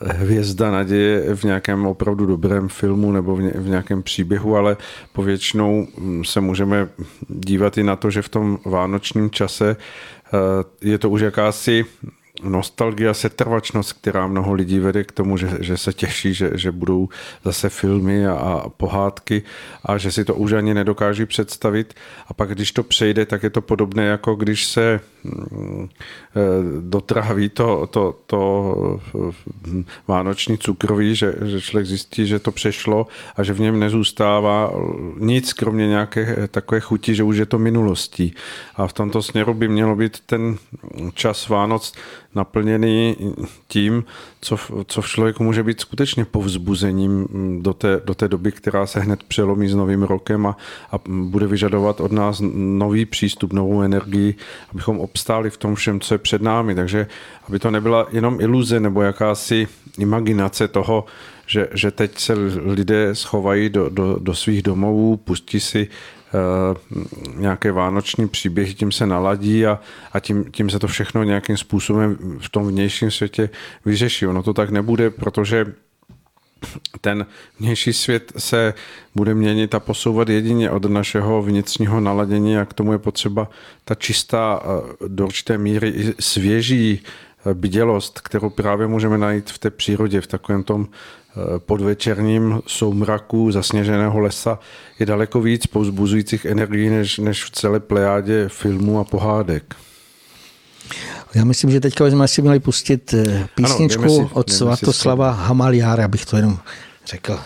hvězda naděje v nějakém opravdu dobrém filmu nebo v nějakém příběhu, ale povětšinou hm, se můžeme dívat i na to, že v tom vánočním čase je to už jakási nostalgie a setrvačnost, která mnoho lidí vede k tomu, že, že se těší, že, že budou zase filmy a, a pohádky a že si to už ani nedokáží představit. A pak, když to přejde, tak je to podobné, jako když se mm, eh, dotráví to, to, to hm, vánoční cukroví, že, že člověk zjistí, že to přešlo a že v něm nezůstává nic, kromě nějaké takové chuti, že už je to minulostí. A v tomto směru by mělo být ten čas Vánoc naplněný tím, co, co v člověku může být skutečně povzbuzením do té, do té doby, která se hned přelomí s novým rokem a, a bude vyžadovat od nás nový přístup, novou energii, abychom obstáli v tom všem, co je před námi. Takže aby to nebyla jenom iluze nebo jakási imaginace toho, že, že teď se lidé schovají do, do, do svých domovů, pustí si nějaké vánoční příběhy, tím se naladí a, a tím, tím se to všechno nějakým způsobem v tom vnějším světě vyřeší. Ono to tak nebude, protože ten vnější svět se bude měnit a posouvat jedině od našeho vnitřního naladění a k tomu je potřeba ta čistá eh, do určité míry i svěží eh, bdělost, kterou právě můžeme najít v té přírodě, v takovém tom podvečerním soumraku zasněženého lesa je daleko víc povzbuzujících energií než, než v celé plejádě filmů a pohádek. Já myslím, že teďka jsme si měli pustit eh, písničku ano, si, od Svatoslava Hamaliára, abych to jenom řekl.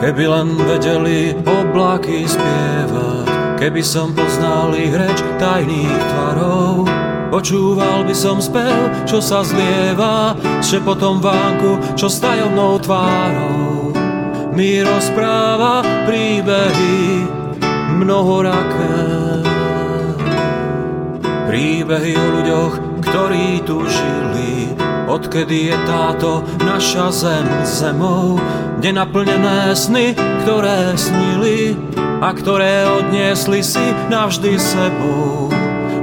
Keby len vedeli oblaky spievať, Keby som poznal ich reč tajných tvarov Počúval by som spev, čo sa zlieva Šepotom vánku, čo s tajomnou tvárou Mi rozpráva príbehy mnohoraké Príbehy o ľuďoch, ktorí tu žili Odkedy je táto naša zem zemou? Kde naplnené sny, ktoré snili a ktoré odniesli si navždy sebou?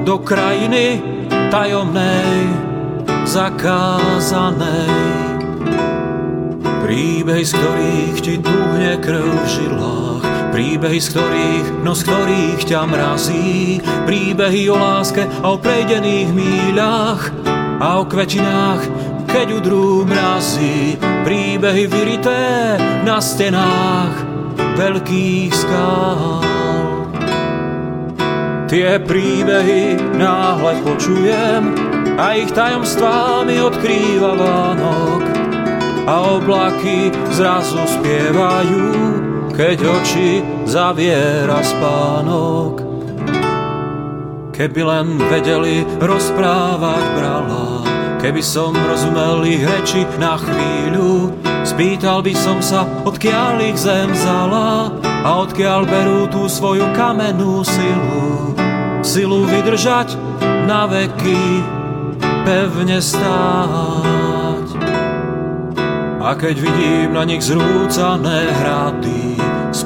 Do krajiny tajomnej, zakázanej. Príbehy, z ktorých ti tuhne krv v žilách, príbehy, z ktorých, no z ktorých ťa mrazí, príbehy o láske a o prejdených míľach a o kvetinách, keď udrú mrazí, príbehy vyrité na stenách, veľkých skál. Tie príbehy náhle počujem a ich tajomstvá mi odkrýva Vánok. A oblaky zrazu spievajú, keď oči zaviera spánok. Keby len vedeli rozprávať brala, keby som rozumel ich reči na chvíľu, Spýtal by som sa, odkiaľ ich zem vzala a odkiaľ berú tú svoju kamennú silu. Silu vydržať na veky, pevne stáť. A keď vidím na nich zrúcané hrady,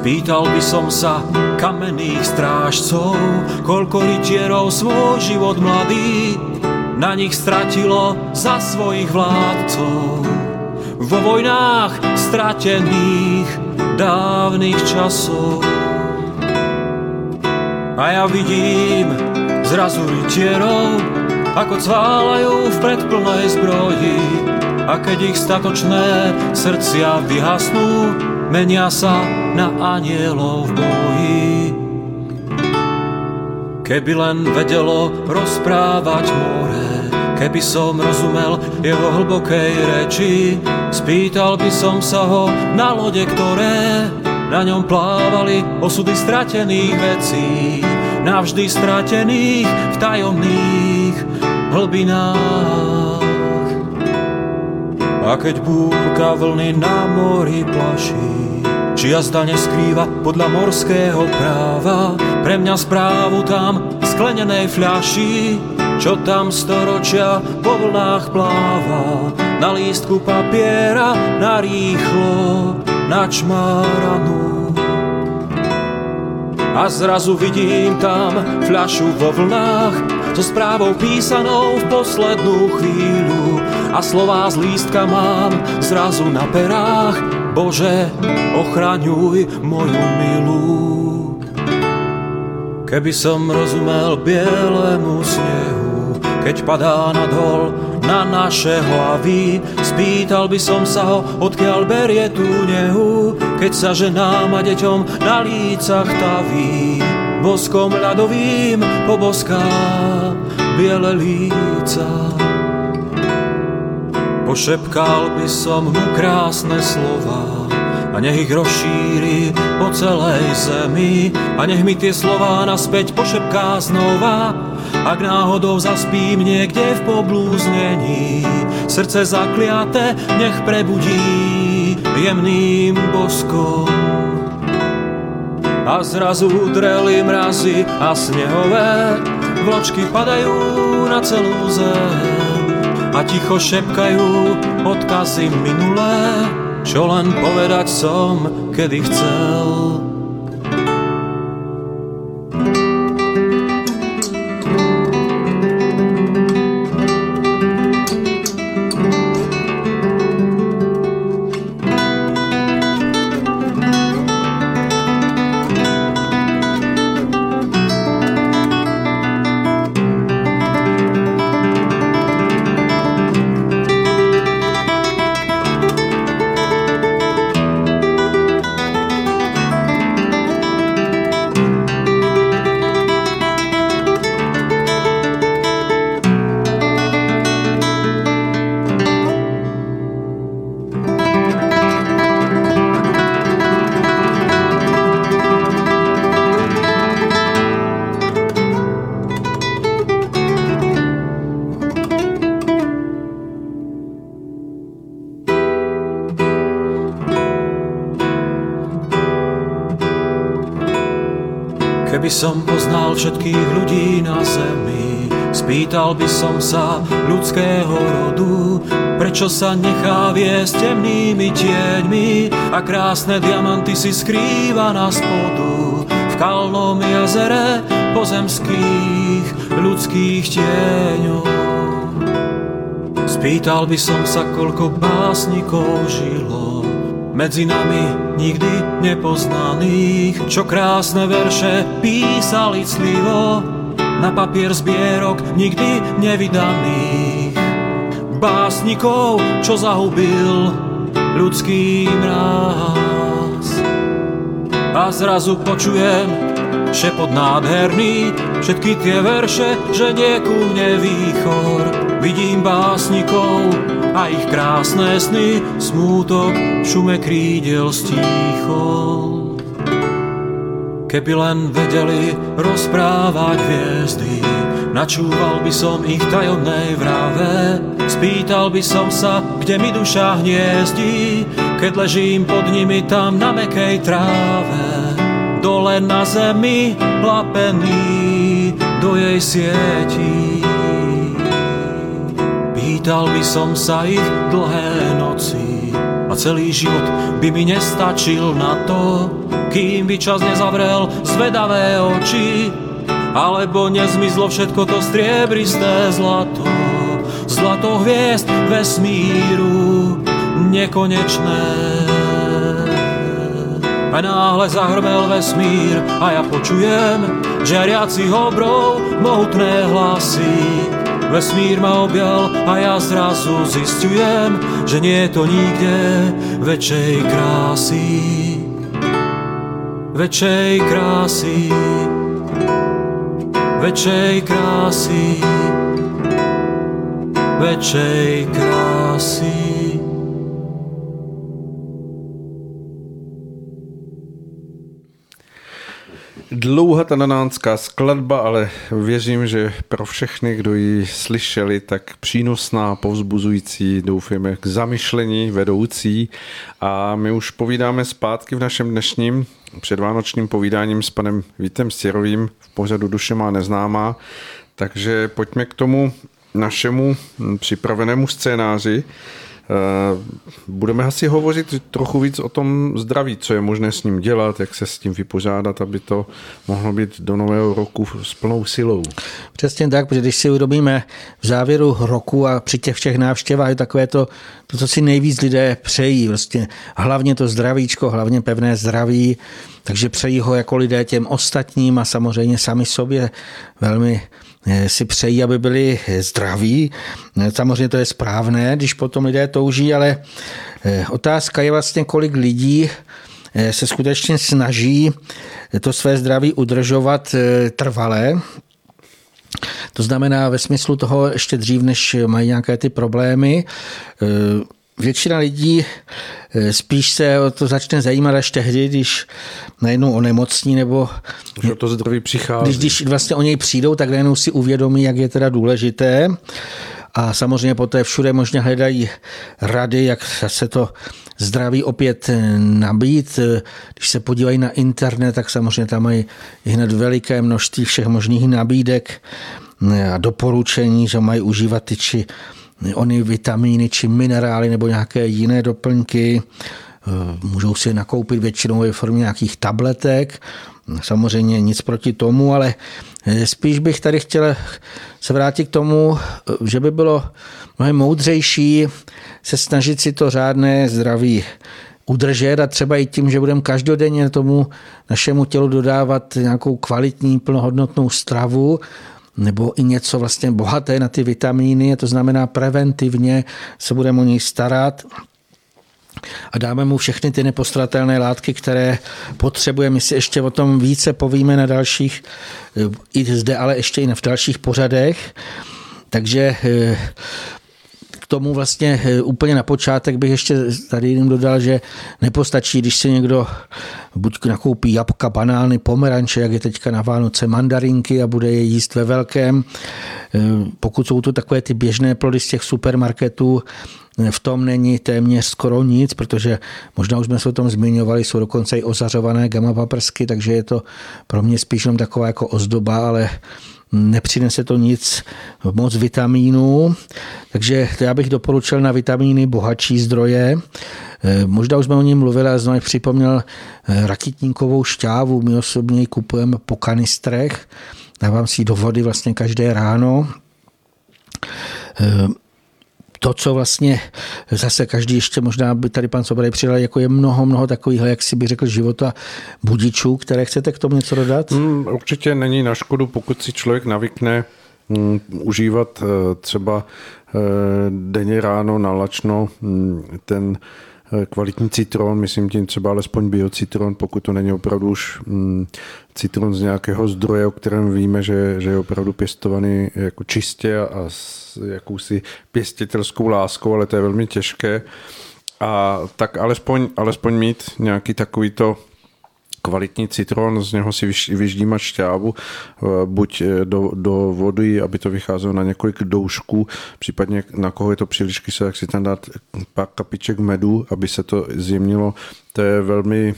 spýtal by som sa kamenných strážcov, koľko rytierov svoj život mladý na nich stratilo za svojich vládcov vo vojnách stratených dávnych časov. A ja vidím zrazu rytierov, ako cválajú v predplnej zbroji. A keď ich statočné srdcia vyhasnú, menia sa na anielov v boji. Keby len vedelo rozprávať more, Keby som rozumel jeho hlbokej reči, spýtal by som sa ho na lode, ktoré na ňom plávali osudy stratených vecí, navždy stratených v tajomných hlbinách. A keď búrka vlny na mori plaší, či jazda neskrýva podľa morského práva. Pre mňa správu tam v sklenenej fľaši, čo tam storočia po vlnách pláva. Na lístku papiera, na rýchlo, na čmáranú. A zrazu vidím tam fľašu vo vlnách, so správou písanou v poslednú chvíľu a slová z lístka mám zrazu na perách Bože, ochraňuj moju milú. Keby som rozumel bielému snehu, keď padá nadhol na naše hlavy, spýtal by som sa ho, odkiaľ berie tú nehu, keď sa ženám a deťom na lícach taví boskom ľadovým poboská biele líca. Pošepkal by som mu krásne slova a nech ich rozšíri po celej zemi. A nech mi tie slova naspäť pošepká znova ak náhodou zaspím niekde v poblúznení. Srdce zakliate nech prebudí jemným boskom. A zrazu udreli mrazy a snehové vločky padajú na celú zem a ticho šepkajú odkazy minulé, čo len povedať som, kedy chcel. Všetkých ľudí na zemi, spýtal by som sa ľudského rodu, prečo sa nechá viesť temnými tieňmi a krásne diamanty si skrýva na spodu. V kalnom jazere pozemských ľudských tieňov. Spýtal by som sa, koľko básnikov žilo, medzi nami nikdy nepoznaných, čo krásne verše písali clivo na papier zbierok nikdy nevydaných. Básnikov, čo zahubil ľudský mráz. A zrazu počujem šepot nádherný, všetky tie verše, že nie ku mne výchor. Vidím básnikov, a ich krásne sny, smútok šume krídel stíchol. Keby len vedeli rozprávať hviezdy, načúval by som ich tajomnej vrave, spýtal by som sa, kde mi duša hniezdi, keď ležím pod nimi tam na mekej tráve. Dole na zemi plapený do jej sietí Pýtal by som sa ich dlhé noci a celý život by mi nestačil na to, kým by čas nezavrel zvedavé oči, alebo nezmizlo všetko to striebristé zlato, zlato hviezd vesmíru nekonečné. A náhle zahrmel vesmír a ja počujem žiariacich obrov mohutné hlasy Vesmír ma objal a ja zrazu zistujem, že nie je to nikde väčšej krásy. Väčšej krásy. Väčšej krásy. Väčšej krásy. Dlouhá ta nanánská skladba, ale věřím, že pro všechny, kdo ji slyšeli, tak přínosná, povzbuzující, doufujeme k zamyšlení, vedoucí. A my už povídáme zpátky v našem dnešním předvánočním povídáním s panem Vítem Stěrovým v pořadu Duše má neznámá. Takže pojďme k tomu našemu připravenému scénáři. Eh, budeme asi hovořit trochu víc o tom zdraví, co je možné s ním dělat, jak se s tím vypořádat, aby to mohlo být do nového roku s plnou silou. Přesně tak, protože když si urobíme v závěru roku a při těch všech návštěvách je takové to, to, co si nejvíc lidé přejí, vlastně hlavně to zdravíčko, hlavně pevné zdraví, takže přejí ho jako lidé těm ostatním a samozřejmě sami sobě velmi si přejí, aby byli zdraví. Eh, samozřejmě to je správné, když potom lidé touží, ale eh, otázka je vlastně, kolik lidí se skutečně snaží to své zdraví udržovat trvalé. To znamená ve smyslu toho ještě dřív, než mají nějaké ty problémy, většina lidí eh, spíš se o to začne zajímat až tehdy, když najednou onemocní nebo... Že to zdraví přichází. Když, když vlastně o něj přijdou, tak najednou si uvědomí, jak je teda důležité. A samozřejmě poté všude možná hledají rady, jak se to zdraví opět nabít. Když se podívají na internet, tak samozřejmě tam mají hned veliké množství všech možných nabídek a doporučení, že mají užívat ty či ony vitamíny či minerály nebo nějaké jiné doplňky. Eh, můžou si nakoupit většinou ve formě nějakých tabletek. Samozřejmě nic proti tomu, ale eh, spíš bych tady chtěl se vrátit k tomu, eh, že by bylo mnohem moudřejší se snažit si to řádné zdraví udržet a třeba i tím, že budeme každodenně tomu našemu tělu dodávat nějakou kvalitní, plnohodnotnou stravu, nebo i něco vlastně bohaté na ty vitamíny, to znamená preventivně se budeme o něj starat a dáme mu všechny ty nepostradatelné látky, které potřebuje. My si ještě o tom více povíme na dalších, i zde, ale ještě i v dalších pořadech. Takže eh, tomu vlastně eh, úplně na počátek bych ještě tady jiným dodal, že nepostačí, když si někdo buď nakoupí jabka, banány, pomeranče, jak je teďka na Vánoce, mandarinky a bude je jíst ve velkém. Eh, pokud jsou to takové ty běžné plody z těch supermarketů, eh, v tom není téměř skoro nic, protože možná už jsme se o tom zmiňovali, jsou dokonce i ozařované gamma paprsky, takže je to pro mě spíš jenom taková jako ozdoba, ale nepřinese to nic moc vitamínů, takže já bych doporučil na vitamíny bohatší zdroje. Eh, možná už jsme o ní mluvili, ale znovu připomněl eh, rakitníkovou šťávu. My osobně ji kupujeme po kanistrech. Dávám si ji do vody vlastně každé ráno eh, to, co vlastně zase každý ještě možná by tady pan Sobrej přidal, jako je mnoho, mnoho takových, jak si by řekl, života budičů, které chcete k tomu něco dodat? Hmm, určitě není na škodu, pokud si člověk navykne hmm, užívat eh, třeba eh, denně ráno nalačno hmm, ten Eh, kvalitní citron, myslím tím třeba alespoň biocitron, pokud to není opravdu už mm, citron z nějakého zdroje, o kterém víme, že, že je opravdu pěstovaný jako čistě a s jakousi pěstitelskou láskou, ale to je velmi těžké. A tak alespoň, alespoň mít nějaký takovýto kvalitní citron, z něho si vyždímat šťávu, eh, buď eh, do, do vody, aby to vycházelo na několik doušků, případně na koho je to příliš kyselé, tak si tam dát pár kapiček medu, aby se to zjemnilo. To je velmi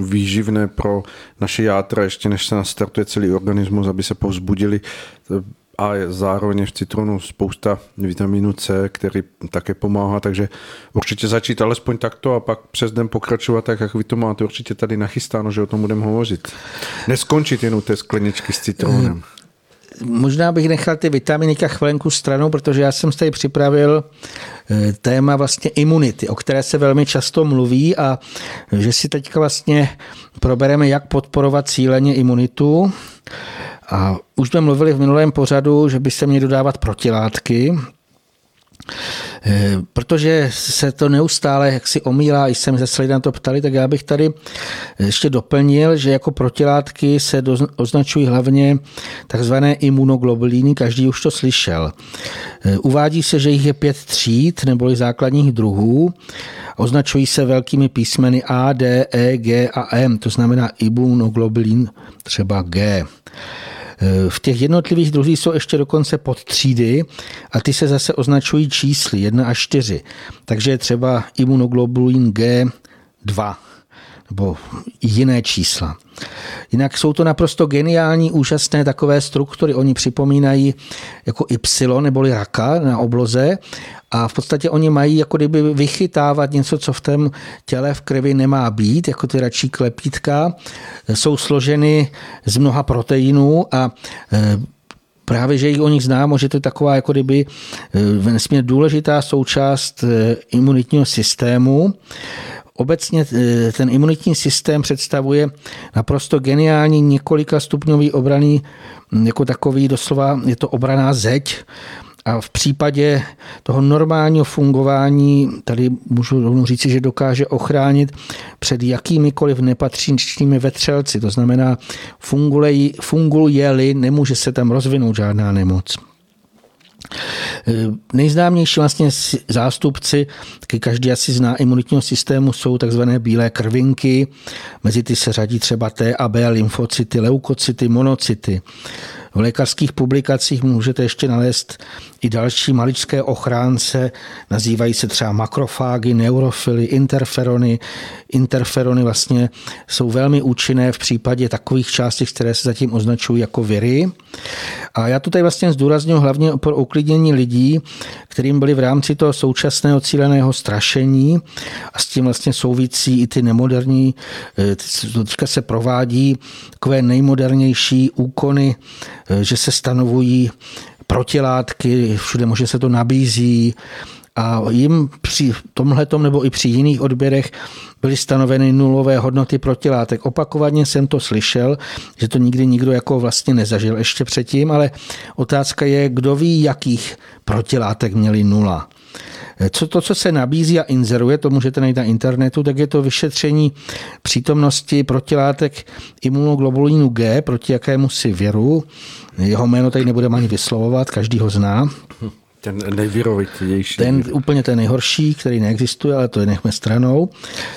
výživné pro naše játra, ještě než se nastartuje celý organismus, aby se povzbudili a zároveň v citronu spousta vitamínu C, který také pomáhá, takže určitě začít alespoň takto a pak přes den pokračovat tak, jak vy to máte určitě tady nachystáno, že o tom budeme hovořit. Neskončit jen u té skleničky s citronem. Možná bych nechal ty vitaminy a chvilenku stranou, protože já jsem tady připravil eh, téma vlastně imunity, o které se velmi často mluví a že si teďka vlastně probereme, jak podporovat cíleně imunitu. A už jsme mluvili v minulém pořadu, že by se měly dodávat protilátky. Eh, protože se to neustále jak si omílá, i jsem se na to ptali, tak já bych tady ještě doplnil, že jako protilátky se označují hlavně takzvané imunoglobulíny, každý už to slyšel. Eh, uvádí se, že jich je pět tříd neboli základních druhů. Označují se velkými písmeny A, D, E, G a M, to znamená imunoglobulin třeba G. V těch jednotlivých druzích jsou ještě dokonce podtřídy a ty se zase označují čísly 1 až 4. Takže je třeba imunoglobulin G2 nebo jiné čísla. Jinak jsou to naprosto geniální, úžasné takové struktury. Oni připomínají jako Y neboli raka na obloze a v podstatě oni mají jako kdyby vychytávat něco, co v tom těle v krvi nemá být, jako ty račí klepítka. Jsou složeny z mnoha proteinů a e, právě, že jich o nich známo, že to je taková jako kdyby e, nesmírně důležitá součást e, imunitního systému. Obecně ten imunitní systém představuje naprosto geniální několika stupňový obraný, jako takový doslova, je to obraná zeď, a v případě toho normálního fungování, tady můžu rovnou říci, že dokáže ochránit před jakýmikoliv nepatřičnými vetřelci. To znamená, funguje-li, nemůže se tam rozvinout žádná nemoc. Nejznámější vlastně zástupci, taky každý asi zná imunitního systému, jsou takzvané bílé krvinky. Mezi ty se řadí třeba T a B lymfocyty, leukocyty, monocyty. V lékařských publikacích můžete ještě nalézt i další maličké ochránce, nazývají se třeba makrofágy, neurofily, interferony. Interferony vlastně jsou velmi účinné v případě takových částí, které se zatím označují jako viry. A já to tady vlastně zdůraznuju hlavně pro uklidnění lidí, kterým byli v rámci toho současného cíleného strašení a s tím vlastně souvisí i ty nemoderní, eh, teďka se provádí takové nejmodernější úkony, že se stanovují protilátky, všude možná se to nabízí a jim při tomhle nebo i při jiných odběrech byly stanoveny nulové hodnoty protilátek. Opakovaně jsem to slyšel, že to nikdy nikdo jako vlastně nezažil ještě předtím, ale otázka je, kdo ví, jakých protilátek měli nula. Co to, co se nabízí a inzeruje, to můžete najít na internetu, tak je to vyšetření přítomnosti protilátek imunoglobulinu G proti jakému si věru. Jeho jméno tady nebudeme ani vyslovovat, každý ho zná. Ten nejvyrovitější. Ten úplně ten nejhorší, který neexistuje, ale to je nechme stranou.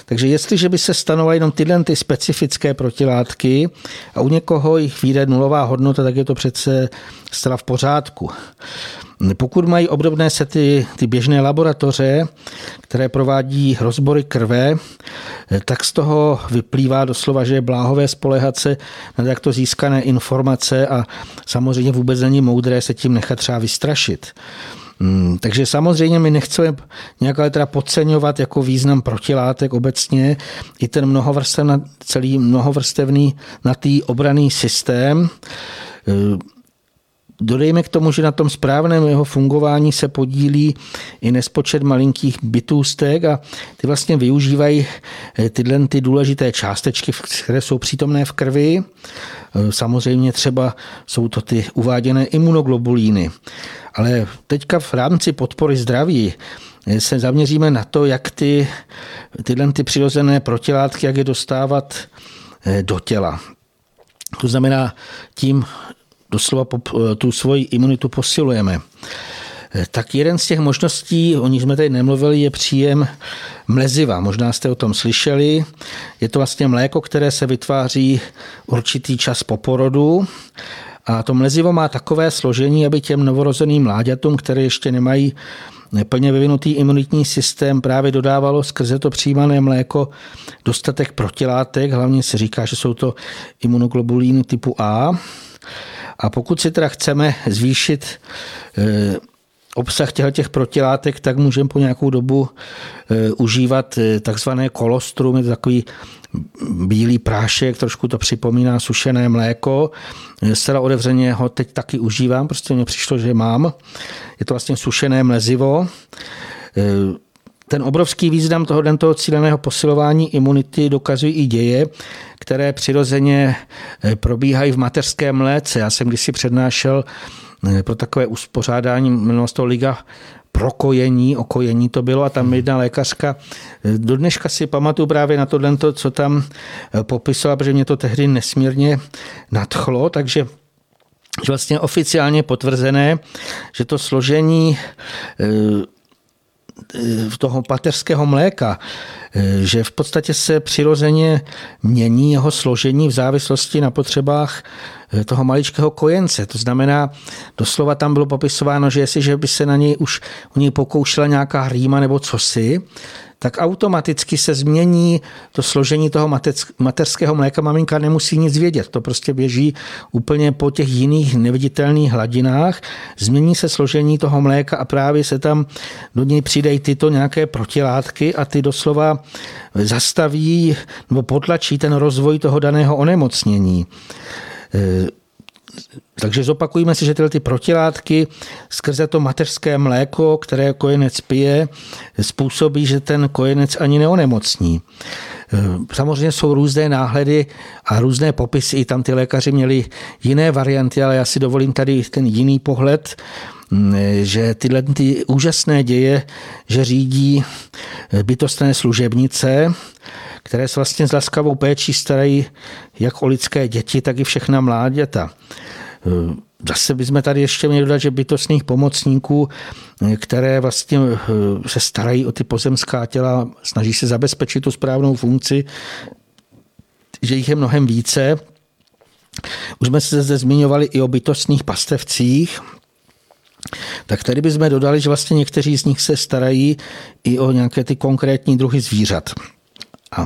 Takže jestliže by se stanovaly jenom tyhle ty specifické protilátky a u někoho jich vyjde nulová hodnota, tak je to přece zcela v pořádku. Pokud mají obdobné sety ty běžné laboratoře, které provádí rozbory krve, tak z toho vyplývá doslova, že je bláhové spolehat se na takto získané informace a samozřejmě vůbec není moudré se tím nechat třeba vystrašit. Hmm, takže samozřejmě my nechceme nějak ale teda podceňovat jako význam protilátek obecně. I ten mnohovrstevný, celý mnohovrstevný na tý obraný systém Dodejme k tomu, že na tom správném jeho fungování se podílí i nespočet malinkých bytůstek a ty vlastně využívají eh, tyhle ty důležité částečky, které jsou přítomné v krvi. Eh, samozřejmě třeba jsou to ty uváděné imunoglobulíny. Ale teďka v rámci podpory zdraví eh, se zaměříme na to, jak ty, tyhle ty přirozené protilátky, jak je dostávat do těla. To znamená tím doslova eh, tu svoji imunitu posilujeme. Eh, tak jeden z těch možností, o nich jsme tady nemluvili, je příjem mleziva. Možná jste o tom slyšeli. Je to vlastně mléko, které se vytváří určitý čas po porodu. A to mlezivo má takové složení, aby těm novorozeným mláďatům, které ještě nemají plně vyvinutý imunitní systém, právě dodávalo skrze to přijímané mléko dostatek protilátek. Hlavně se říká, že jsou to imunoglobulíny typu A. A pokud si teda chceme zvýšit eh, obsah těch protilátek, tak můžeme po nějakou dobu eh, užívat eh, takzvané kolostrum, je to takový bílý prášek, trošku to připomíná sušené mléko. Zcela otevřeně ho teď taky užívám, prostě mně přišlo, že mám. Je to vlastně sušené mlezivo. Ten obrovský význam toho, toho cíleného posilování imunity dokazují i děje, které přirozeně eh, probíhají v mateřském mléce. Já jsem kdysi přednášel eh, pro takové uspořádání, jmenovalo to Liga prokojení, okojení to bylo a tam jedna lékařka, do dneška si pamatuju právě na tohle, co tam popisovala, protože mě to tehdy nesmírně nadchlo, takže že vlastně oficiálně potvrzené, že to složení toho pateřského mléka, že v podstatě se přirozeně mění jeho složení v závislosti na potřebách toho maličkého kojence. To znamená, doslova tam bylo popisováno, že jestliže by se na něj už u něj pokoušela nějaká rýma nebo cosi, tak automaticky se změní to složení toho mateřského mléka. Maminka nemusí nic vědět, to prostě běží úplně po těch jiných neviditelných hladinách. Změní se složení toho mléka a právě se tam do něj přidají tyto nějaké protilátky a ty doslova zastaví nebo potlačí ten rozvoj toho daného onemocnění. Takže zopakujeme si, že tyhle ty protilátky skrze to mateřské mléko, které kojenec pije, způsobí, že ten kojenec ani neonemocní. Samozřejmě jsou různé náhledy a různé popisy. I tam ty lékaři měli jiné varianty, ale já si dovolím tady ten jiný pohled, že tyhle ty úžasné děje, že řídí bytostné služebnice, které se vlastně s laskavou péčí starají jak o lidské děti, tak i všechna mláděta. Zase bychom tady ještě měli dodat, že bytostných pomocníků, které vlastně eh, se starají o ty pozemská těla, snaží se zabezpečit tu správnou funkci, že jich je mnohem více. Už jsme se zde zmiňovali i o bytostných pastevcích, tak tady bychom dodali, že vlastně někteří z nich se starají i o nějaké ty konkrétní druhy zvířat. A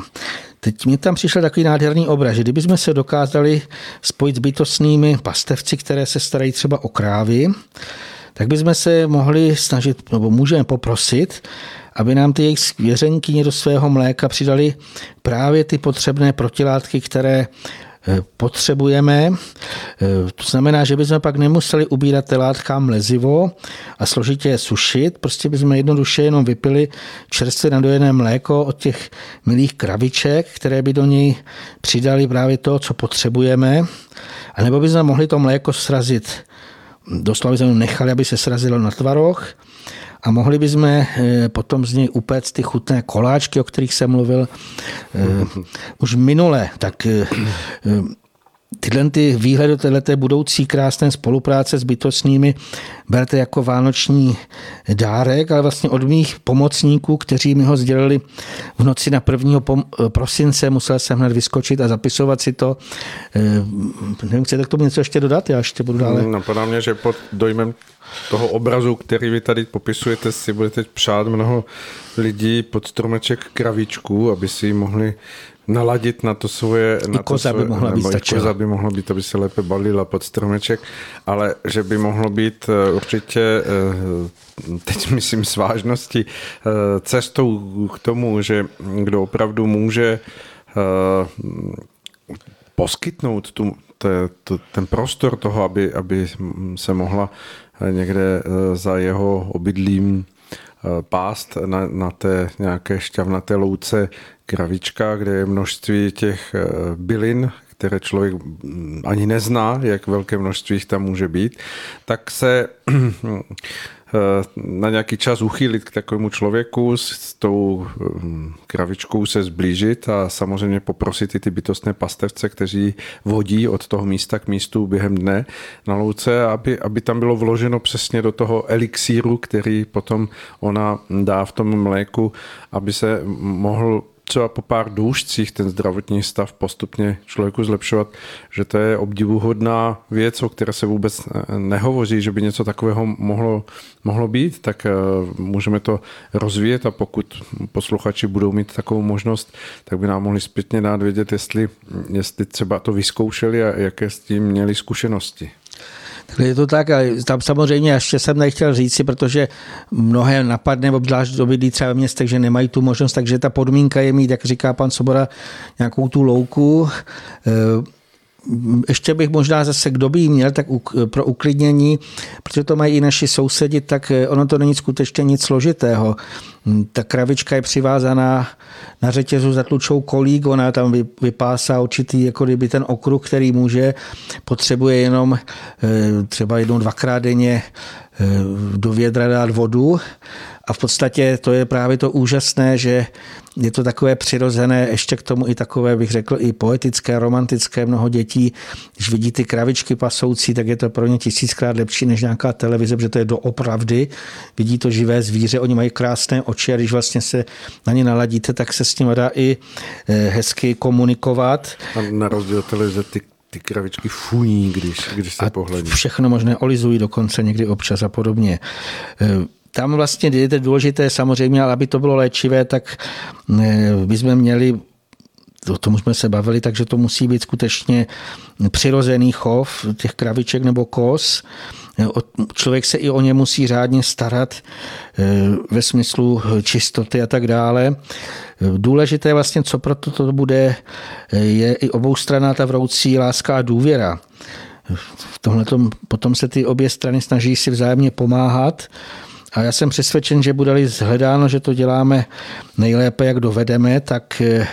teď mi tam přišel takový nádherný obraz, že kdybychom se dokázali spojit s bytostnými pastevci, které se starají třeba o krávy, tak bychom se mohli snažit, nebo můžeme poprosit, aby nám ty jejich svěřenky do svého mléka přidali právě ty potřebné protilátky, které potřebujeme. Eh, to znamená, že bychom pak nemuseli ubírat ty látkám lezivo a složitě je sušit, prostě bychom jednoduše jenom vypili čerstvě nadojené mléko od těch milých kraviček, které by do něj přidali právě to, co potřebujeme. A nebo bychom mohli to mléko srazit doslova jsme nechali, aby se srazilo na tvaroch a mohli bychom eh, potom z něj upéct ty chutné koláčky, o kterých jsem mluvil eh, už minule. Tak eh, tyhle ty výhledy této budoucí krásné spolupráce s bytostnými berte jako vánoční dárek, ale vlastně od mých pomocníků, kteří mi ho sdělili v noci na 1. prosince, musel jsem hned vyskočit a zapisovat si to. Nevím, chcete k tomu něco ještě dodat? Já ještě budu dále. Napadá mě, že pod dojmem toho obrazu, který vy tady popisujete, si budete přát mnoho lidí pod stromeček kravičku, aby si mohli naladit na to svoje... I na koza to svoje, by mohla být stačila. koza by mohla být, aby se lépe balila pod stromeček, ale že by mohlo být eh, určitě, eh, teď <laughs> myslím s vážností, eh, cestou k tomu, že kdo opravdu může poskytnout tu, ten prostor toho, aby, aby se mohla někde eh, za jeho obydlím eh, pást na, na té nějaké šťavnaté louce kravička, kde je množství těch eh, bylin, které člověk mm, ani nezná, jak velké množství jich tam může být, tak se <clears throat> na nějaký čas uchýlit k takovému člověku, s tou hm, kravičkou se zblížit a samozřejmě poprosit i ty bytostné pastevce, kteří vodí od toho místa k místu během dne na louce, aby, aby tam bylo vloženo přesně do toho elixíru, který potom ona dá v tom mléku, aby se mohl třeba po pár důžcích ten zdravotní stav postupně člověku zlepšovat, že to je obdivuhodná věc, o které se vůbec nehovoří, že by něco takového mohlo, mohlo být, tak eh, můžeme to rozvíjet a pokud posluchači budou mít takovou možnost, tak by nám mohli zpětně dát vědět, jestli, jestli třeba to vyzkoušeli a jaké s tím měli zkušenosti. Je to tak a tam samozřejmě ještě jsem nechtěl říci, protože mnohé napadne, obzvlášť do bydlí třeba ve městech, že nemají tu možnost, takže ta podmínka je mít, jak říká pan Sobora, nějakou tu louku. Eh, ještě bych možná zase, kdo by měl, tak pro uklidnění, protože to mají i naši sousedi, tak eh, ono to není skutečně nic složitého. ta kravička je přivázaná na řetězu za tlučou kolík, ona tam vypásá určitý, jako kdyby ten okruh, který může, potřebuje jenom třeba jednou, dvakrát denně do vědra dát vodu a v podstatě to je právě to úžasné, že je to takové přirozené, ještě k tomu i takové, bych řekl, i poetické, romantické. Mnoho dětí, když vidí ty kravičky pasoucí, tak je to pro ně tisíckrát lepší než nějaká televize, protože to je doopravdy. Vidí to živé zvíře, oni mají krásné oči a když vlastně se na ně naladíte, tak se s nimi dá i eh, hezky komunikovat. A na rozdíl televize ty ty kravičky funí, když, když se pohledí. Všechno možné olizují dokonce někdy občas a podobně. Tam vlastně je důležité samozřejmě, ale aby to bylo léčivé, tak eh, bychom měli o tom jsme se bavili, takže to musí být skutečně přirozený chov těch kraviček nebo kos. Eh, člověk se i o ně musí řádně starat eh, ve smyslu čistoty a tak dále. Důležité vlastně, co proto to bude, je i oboustranná ta vroucí láska a důvěra. V tomhle potom se ty obě strany snaží si vzájemně pomáhat a já jsem přesvědčen, že bude-li zhledáno, že to děláme nejlépe, jak dovedeme, tak eh,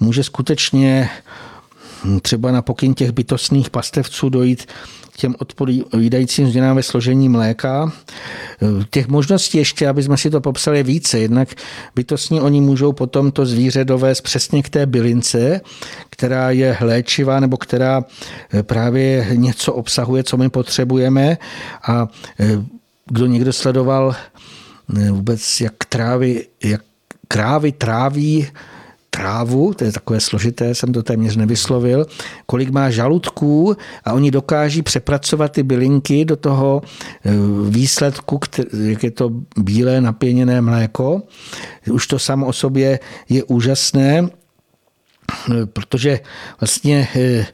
může skutečně hm, třeba na pokyn těch bytostných pastevců dojít k těm odpovídajícím změnám ve složení mléka. Eh, těch možností ještě, aby jsme si to popsali více. Jednak bytostní oni můžou potom to zvíře dovést přesně k té bylince, která je léčivá nebo která eh, právě něco obsahuje, co my potřebujeme a kdo někdo sledoval vůbec, jak trávy, jak krávy tráví trávu, to je takové složité, jsem to téměř nevyslovil, kolik má žaludků a oni dokáží přepracovat ty bylinky do toho eh, výsledku, jak je to bílé napěněné mléko. Už to samo o sobě je úžasné, eh, protože vlastně eh,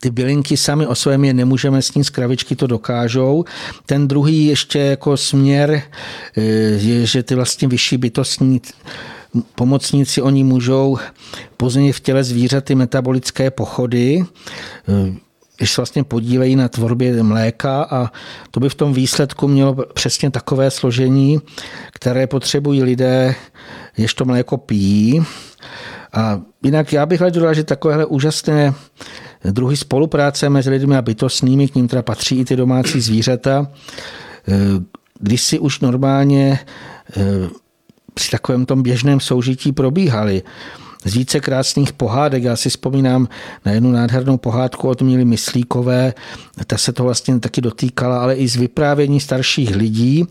ty bylinky sami o svém je nemůžeme sníst, kravičky to dokážou. Ten druhý ještě jako směr eh, je, že ty vlastně vyšší bytostní pomocníci, oni můžou později v těle zvířat ty metabolické pochody, eh, když se vlastně podílejí na tvorbě mléka a to by v tom výsledku mělo přesně takové složení, které potřebují lidé, jež to mléko pijí. A jinak já bych dodal, že takovéhle úžasné druhy spolupráce mezi lidmi a bytostnými, k ním teda patří i ty domácí zvířata, eh, když si už normálně eh, při takovém tom běžném soužití probíhaly z více krásných pohádek. Já si vzpomínám na jednu nádhernou pohádku od Míly Myslíkové, ta se to vlastně taky dotýkala, ale i z vyprávění starších lidí.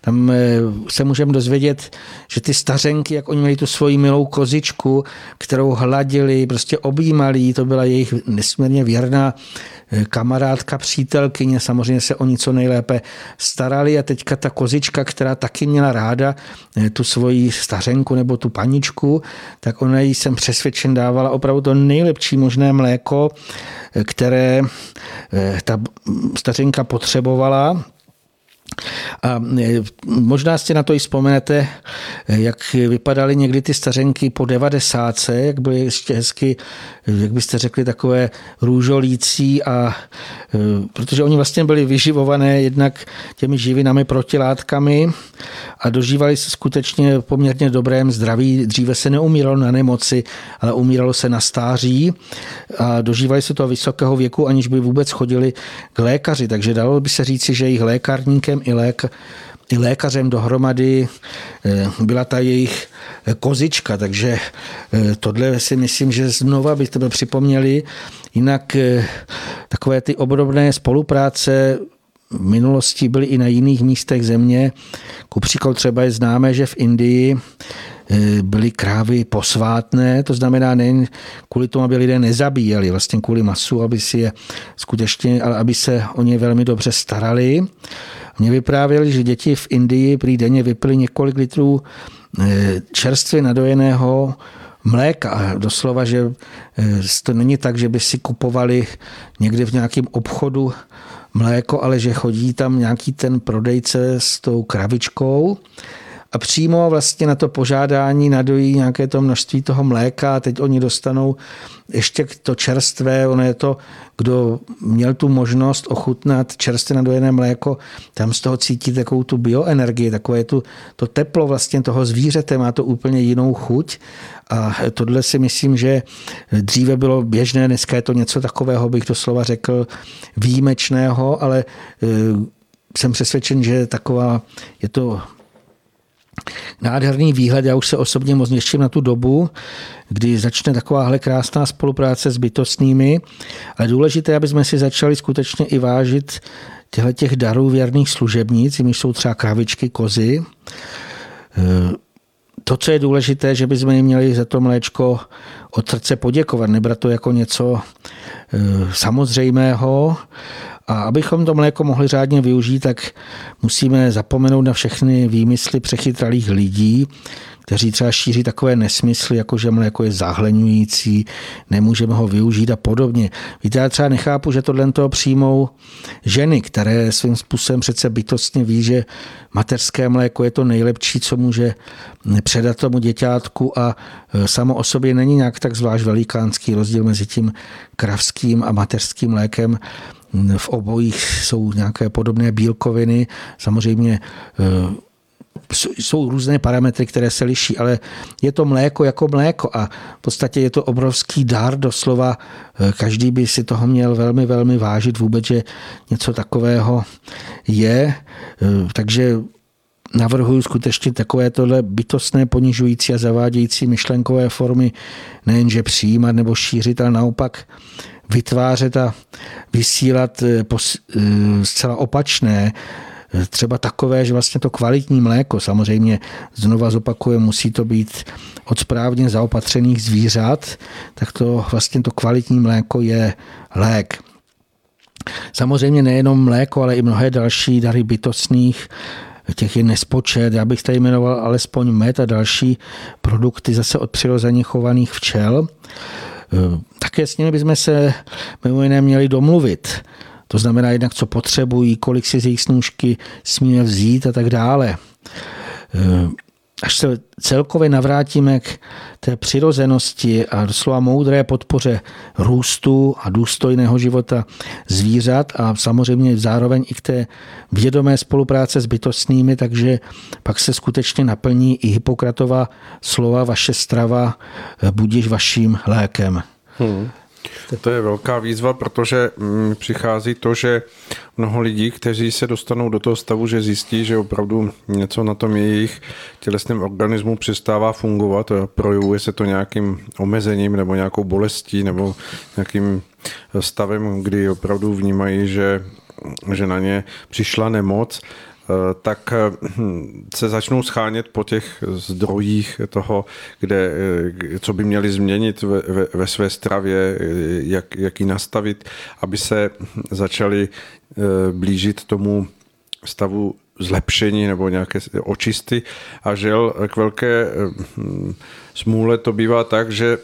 Tam eh, se můžeme dozvědět, že ty stařenky, jak oni měli tu svoji milou kozičku, kterou hladili, prostě objímali, to byla jejich nesmírně věrná kamarádka, přítelkyně, samozřejmě se o něco nejlépe starali a teďka ta kozička, která taky měla ráda eh, tu svoji stařenku nebo tu paničku, tak ona jsem přesvědčen dávala opravdu to nejlepší možné mléko, které eh, ta stařenka potřebovala a e, možná si na to i vzpomenete, jak vypadaly někdy ty stařenky po devadesátce, jak byly ještě hezky, jak byste řekli, takové růžolící a e, protože oni vlastně byli vyživované jednak těmi živinami, protilátkami a dožívali se skutečně poměrně dobrém zdraví. Dříve se neumíralo na nemoci, ale umíralo se na stáří a dožívali se toho vysokého věku, aniž by vůbec chodili k lékaři. Takže dalo by se říci, že jejich lékárníkem i, lék, i lékařem dohromady eh, byla ta jejich kozička, takže eh, tohle si myslím, že znova by to připomněli. Jinak eh, takové ty obdobné spolupráce v minulosti byly i na jiných místech země. Ku příkladu třeba je známé, že v Indii byly krávy posvátné, to znamená nejen kvůli tomu, aby lidé nezabíjeli, vlastně kvůli masu, aby si je skutečně, ale aby se o ně velmi dobře starali. Mě vyprávěli, že děti v Indii prý denně vypili několik litrů eh, čerstvě nadojeného mléka. Doslova, že eh, to není tak, že by si kupovali někde v nějakém obchodu mléko, ale že chodí tam nějaký ten prodejce s tou kravičkou a přímo vlastně na to požádání nadojí nějaké to množství toho mléka a teď oni dostanou ještě to čerstvé, ono je to, kdo měl tu možnost ochutnat čerstvě nadojené mléko, tam z toho cítí takovou tu bioenergii, takové tu, to teplo vlastně toho zvířete, má to úplně jinou chuť. A tohle si myslím, že dříve bylo běžné, dneska je to něco takového, bych to slova řekl, výjimečného, ale eh, jsem přesvědčen, že taková, je to nádherný výhled. Já už se osobně moc něším na tu dobu, kdy začne takováhle krásná spolupráce s bytostnými. Ale důležité, aby jsme si začali skutečně i vážit těchto těch darů věrných služebnic, jimi jsou třeba kravičky, kozy. To, co je důležité, že bychom jim měli za to mléčko od srdce poděkovat, nebrat to jako něco eh, samozřejmého, a abychom to mléko mohli řádně využít, tak musíme zapomenout na všechny výmysly přechytralých lidí, kteří třeba šíří takové nesmysly, jako že mléko je zahleňující, nemůžeme ho využít a podobně. Víte, já třeba nechápu, že tohle toho přijmou ženy, které svým způsobem přece bytostně ví, že mateřské mléko je to nejlepší, co může předat tomu děťátku a e, samo o sobě není nějak tak zvlášť velikánský rozdíl mezi tím kravským a mateřským mlékem. V obojích jsou nějaké podobné bílkoviny. Samozřejmě eh, jsou různé parametry, které se liší, ale je to mléko jako mléko a v podstatě je to obrovský dár doslova. Eh, každý by si toho měl velmi, velmi vážit vůbec, že něco takového je. Eh, takže navrhuji skutečně takové tohle bytostné, ponižující a zavádějící myšlenkové formy nejenže přijímat nebo šířit, ale naopak vytvářet a vysílat eh, eh, zcela opačné, eh, třeba takové, že vlastně to kvalitní mléko, samozřejmě znova zopakuje, musí to být od správně zaopatřených zvířat, tak to vlastně to kvalitní mléko je lék. Samozřejmě nejenom mléko, ale i mnohé další dary bytostných, těch je nespočet. Já bych tady jmenoval alespoň med a další produkty zase od přirozeně chovaných včel. Eh, také s nimi bychom se mimo jiné měli domluvit. To znamená jednak, co potřebují, kolik si z jejich snůžky smíme vzít a tak dále. Až se celkově navrátíme k té přirozenosti a doslova moudré podpoře růstu a důstojného života zvířat a samozřejmě zároveň i k té vědomé spolupráce s bytostnými, takže pak se skutečně naplní i Hippokratova slova vaše strava budíš vaším lékem. Hmm. To je velká výzva, protože mm, přichází to, že mnoho lidí, kteří se dostanou do toho stavu, že zjistí, že opravdu něco na tom jejich tělesném organismu přestává fungovat, projevuje se to nějakým omezením nebo nějakou bolestí nebo nějakým stavem, kdy opravdu vnímají, že že na ně přišla nemoc, tak hm, se začnou schánět po těch zdrojích toho, kde, eh, co by měli změnit ve, ve, ve své stravě, eh, jak, jak ji nastavit, aby se začali blížit tomu stavu zlepšení nebo nějaké očisty. A žel k velké hm, smůle to bývá tak, že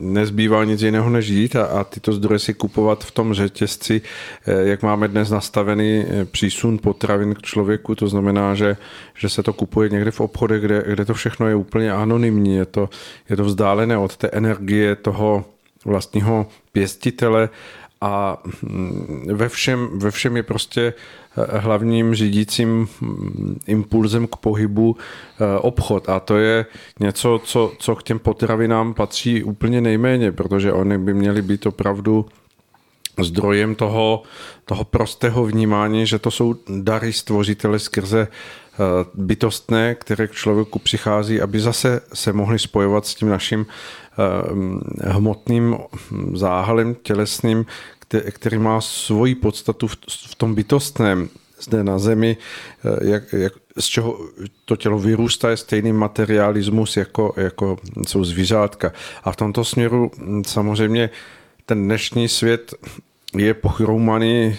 nezbývá nic jiného než jít a, a tyto zdroje si kupovat v tom řetězci, eh, jak máme dnes nastavený eh, přísun potravin k člověku, to znamená, že, že se to kupuje někde v obchodech, kde, kde to všechno je úplně anonymní, je to, je to vzdálené od té energie toho vlastního pěstitele a hm, ve všem, ve všem je prostě hlavním řídícím impulzem k pohybu eh, obchod. A to je něco, co, co k těm potravinám patří úplně nejméně, protože oni by měly být opravdu zdrojem toho, toho prostého vnímání, že to jsou dary stvořitele skrze eh, bytostné, které k člověku přichází, aby zase se mohli spojovat s tím naším eh, hmotným záhalem tělesným, který má svoji podstatu v tom bytostném zde na Zemi, eh, jak, jak, z čeho to tělo vyrůstá, je stejný materialismus, jako, jako jsou zvířátka. A v tomto směru hm, samozřejmě ten dnešní svět je pochroumaný,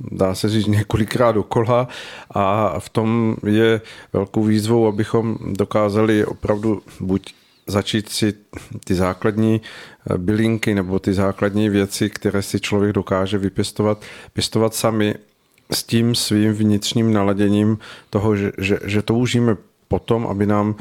dá se říct, několikrát dokola a v tom je velkou výzvou, abychom dokázali opravdu buď začít si ty základní eh, bylinky nebo ty základní věci, které si člověk dokáže vypěstovat, pěstovat sami s tím svým vnitřním naladěním toho, že, že, že toužíme potom, aby nám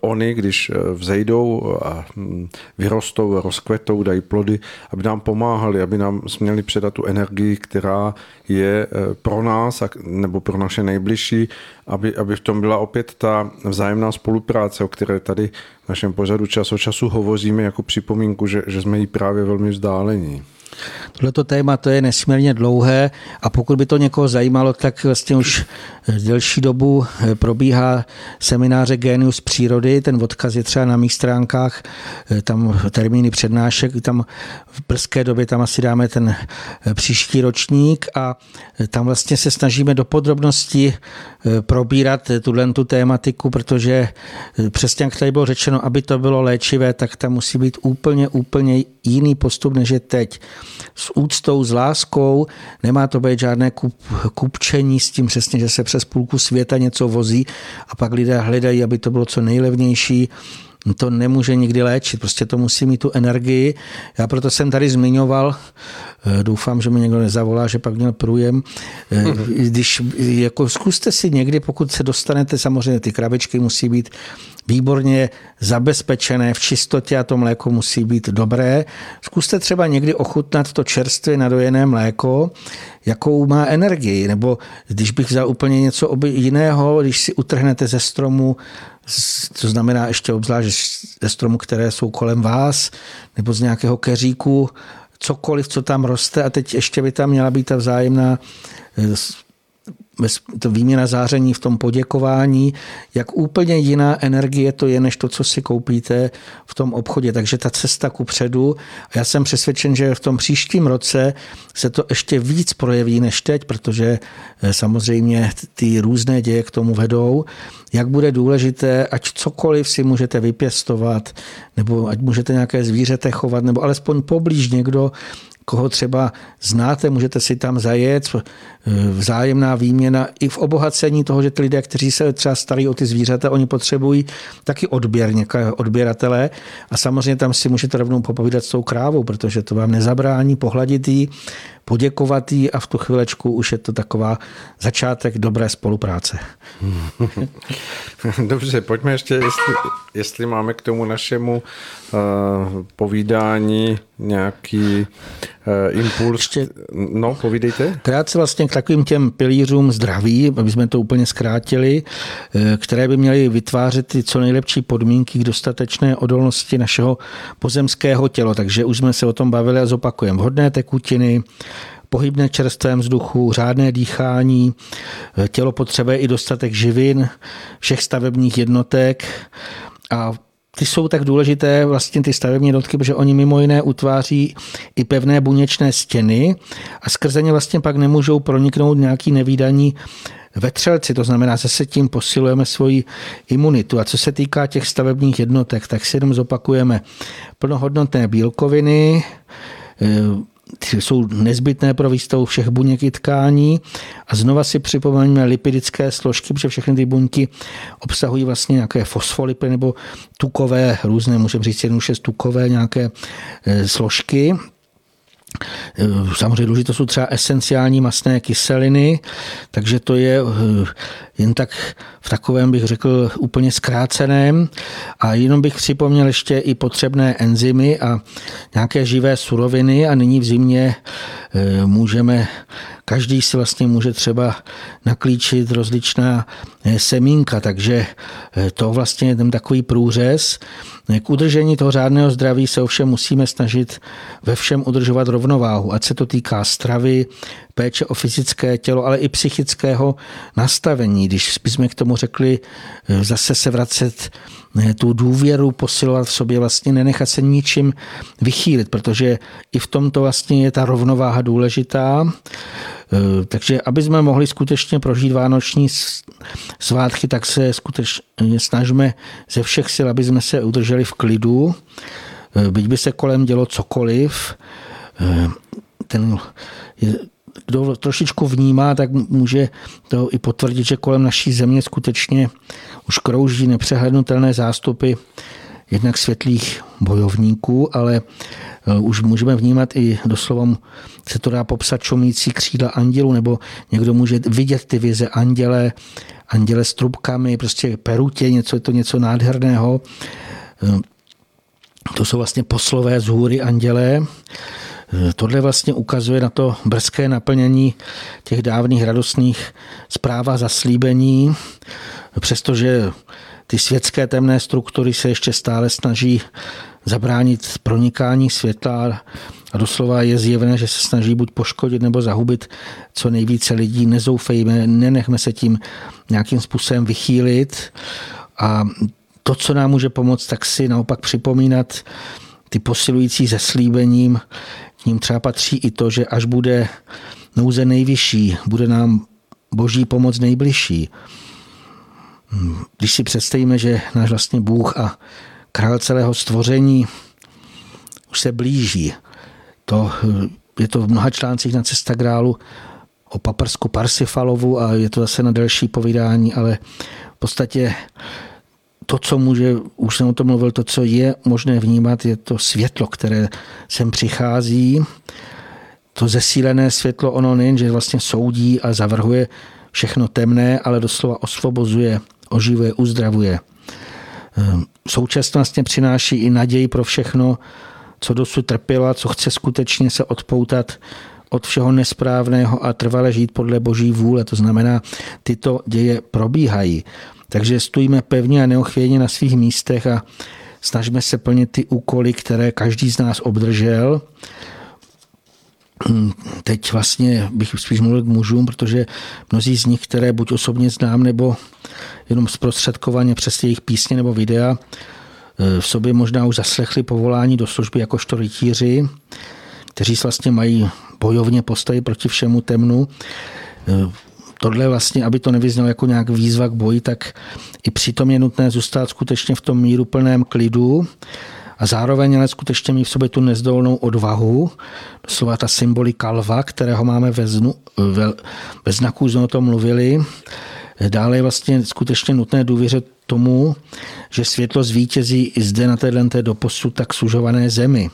oni, když vzejdou a hm, vyrostou, rozkvetou, dají plody, aby nám pomáhali, aby nám směli předat tu energii, která je pro nás nebo pro naše nejbližší, aby, aby v tom byla opět ta vzájemná spolupráce, o které tady v našem pořadu čas od času hovoříme jako připomínku, že, že jsme jí právě velmi vzdálení. Tohleto téma to je nesmírně dlouhé a pokud by to někoho zajímalo, tak vlastně už delší dobu probíhá semináře Genius přírody, ten odkaz je třeba na mých stránkách, tam termíny přednášek, tam v brzké době tam asi dáme ten příští ročník a tam vlastně se snažíme do podrobností probírat tuhle tu tématiku, protože přesně jak tady bylo řečeno, aby to bylo léčivé, tak tam musí být úplně, úplně jiný postup, než je teď s úctou, s láskou, nemá to být žádné kup, kupčení s tím přesně, že se přes půlku světa něco vozí a pak lidé hledají, aby to bylo co nejlevnější, to nemůže nikdy léčit, prostě to musí mít tu energii. Já proto jsem tady zmiňoval, eh, doufám, že mi někdo nezavolá, že pak měl průjem, eh, <laughs> když jako zkuste si někdy, pokud se dostanete, samozřejmě ty krabičky musí být výborně zabezpečené v čistotě a to mléko musí být dobré. Zkuste třeba někdy ochutnat to čerstvě nadojené mléko, jakou má energii, nebo když bych vzal úplně něco jiného, když si utrhnete ze stromu, to znamená ještě obzvlášť ze stromů, které jsou kolem vás, nebo z nějakého keříku, cokoliv, co tam roste a teď ještě by tam měla být ta vzájemná to výměna záření v tom poděkování, jak úplně jiná energie to je, než to, co si koupíte v tom obchodě. Takže ta cesta ku předu, já jsem přesvědčen, že v tom příštím roce se to ještě víc projeví než teď, protože eh, samozřejmě ty různé děje k tomu vedou, jak bude důležité, ať cokoliv si můžete vypěstovat, nebo ať můžete nějaké zvířete chovat, nebo alespoň poblíž někdo, koho třeba znáte, můžete si tam zajet, vzájemná výměna i v obohacení toho, že ty lidé, kteří se třeba starají o ty zvířata, oni potřebují taky odběr, odběratele. A samozřejmě tam si můžete rovnou popovídat s tou krávou, protože to vám nezabrání pohladit jí, poděkovat jí a v tu chvilečku už je to taková začátek dobré spolupráce. <laughs> Dobře, pojďme ještě, jestli, jestli máme k tomu našemu uh, povídání nějaký uh, impuls. Ještě, no, povídejte. Krátce vlastně k takovým těm pilířům zdraví, aby jsme to úplně zkrátili, eh, které by měly vytvářet ty co nejlepší podmínky k dostatečné odolnosti našeho pozemského těla. Takže už jsme se o tom bavili a zopakujeme. Vhodné tekutiny, pohybné čerstvém vzduchu, řádné dýchání, tělo potřebuje i dostatek živin, všech stavebních jednotek a ty jsou tak důležité, vlastně ty stavební jednotky, protože oni mimo jiné utváří i pevné buněčné stěny a skrze ně vlastně pak nemůžou proniknout nějaký nevýdaní vetřelci, to znamená, zase tím posilujeme svoji imunitu. A co se týká těch stavebních jednotek, tak si jenom zopakujeme plnohodnotné bílkoviny, jsou nezbytné pro výstavu všech buněk i tkání. A znova si připomeňme lipidické složky, protože všechny ty buňky obsahují vlastně nějaké fosfolipy nebo tukové, různé, můžeme říct jednoduše tukové nějaké e, složky. E, samozřejmě důležité jsou třeba esenciální masné kyseliny, takže to je e, jen tak v takovém bych řekl úplně zkráceném. A jenom bych připomněl ještě i potřebné enzymy a nějaké živé suroviny a nyní v zimě e, můžeme každý si vlastně může třeba naklíčit rozličná semínka, takže to vlastně je ten takový průřez. K udržení toho řádného zdraví se ovšem musíme snažit ve všem udržovat rovnováhu, ať se to týká stravy, péče o fyzické tělo, ale i psychického nastavení. Když bychom k tomu řekli eh, zase se vracet eh, tu důvěru posilovat v sobě, vlastně nenechat se ničím vychýlit, protože i v tomto vlastně je ta rovnováha důležitá. Eh, takže aby jsme mohli skutečně prožít vánoční svátky, tak se skutečně snažíme ze všech sil, aby jsme se udrželi v klidu, byť by se kolem dělo cokoliv, ten kdo trošičku vnímá, tak může to i potvrdit, že kolem naší země skutečně už krouží nepřehlednutelné zástupy jednak světlých bojovníků, ale už můžeme vnímat i doslova se to dá popsat čomící křídla andělu, nebo někdo může vidět ty vize anděle anděle s trubkami, prostě perutě, něco je to něco nádherného. To jsou vlastně poslové z hůry anděle. Tohle vlastně ukazuje na to brzké naplnění těch dávných radostných zpráv a zaslíbení, přestože ty světské temné struktury se ještě stále snaží zabránit pronikání světla a doslova je zjevné, že se snaží buď poškodit nebo zahubit co nejvíce lidí. Nezoufejme, nenechme se tím nějakým způsobem vychýlit a to, co nám může pomoct, tak si naopak připomínat ty posilující zeslíbením. K ním třeba patří i to, že až bude nouze nejvyšší, bude nám boží pomoc nejbližší. Když si představíme, že náš vlastně Bůh a král celého stvoření už se blíží, to je to v mnoha článcích na Cesta grálu o paprsku Parsifalovu a je to zase na delší povídání, ale v podstatě to, co může, už jsem o tom mluvil, to, co je možné vnímat, je to světlo, které sem přichází. To zesílené světlo, ono nejen, že vlastně soudí a zavrhuje všechno temné, ale doslova osvobozuje, oživuje, uzdravuje. Současně přináší i naději pro všechno, co dosud trpěla, co chce skutečně se odpoutat od všeho nesprávného a trvale žít podle boží vůle. To znamená, tyto děje probíhají. Takže stojíme pevně a neochvějně na svých místech a snažíme se plnit ty úkoly, které každý z nás obdržel. Teď vlastně bych spíš mluvil k mužům, protože mnozí z nich, které buď osobně znám, nebo jenom zprostředkovaně přes jejich písně nebo videa, v sobě možná už zaslechli povolání do služby jakožto rytíři, kteří vlastně mají bojovně postavit proti všemu temnu tohle vlastně, aby to nevyznalo jako nějak výzva k boji, tak i přitom je nutné zůstat skutečně v tom míru plném klidu a zároveň ale skutečně mít v sobě tu nezdolnou odvahu, doslova ta symbolika lva, kterého máme ve, znu, ve, ve znaku, jsme o tom mluvili. Dále je vlastně skutečně nutné důvěřit tomu, že světlo zvítězí i zde na této doposud tak sužované zemi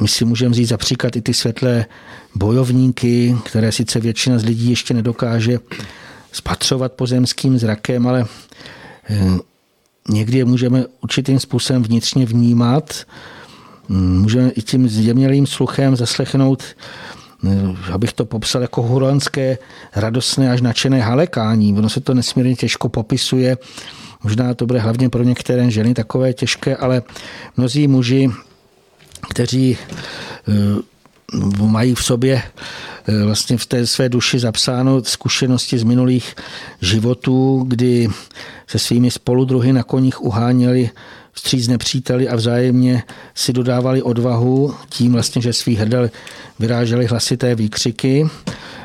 my si můžeme říct za příklad i ty světlé bojovníky, které sice většina z lidí ještě nedokáže spatřovat pozemským zrakem, ale eh, někdy je můžeme určitým způsobem vnitřně vnímat. Můžeme i tím zjemnělým sluchem zaslechnout, eh, abych to popsal jako huronské, radostné až nadšené halekání. Ono se to nesmírně těžko popisuje. Možná to bude hlavně pro některé ženy takové těžké, ale mnozí muži kteří eh, mají v sobě eh, vlastně v té své duši zapsáno zkušenosti z minulých životů, kdy se svými spoludruhy na koních uháněli vstříc nepříteli a vzájemně si dodávali odvahu tím vlastně, že svých hrdel vyráželi hlasité výkřiky,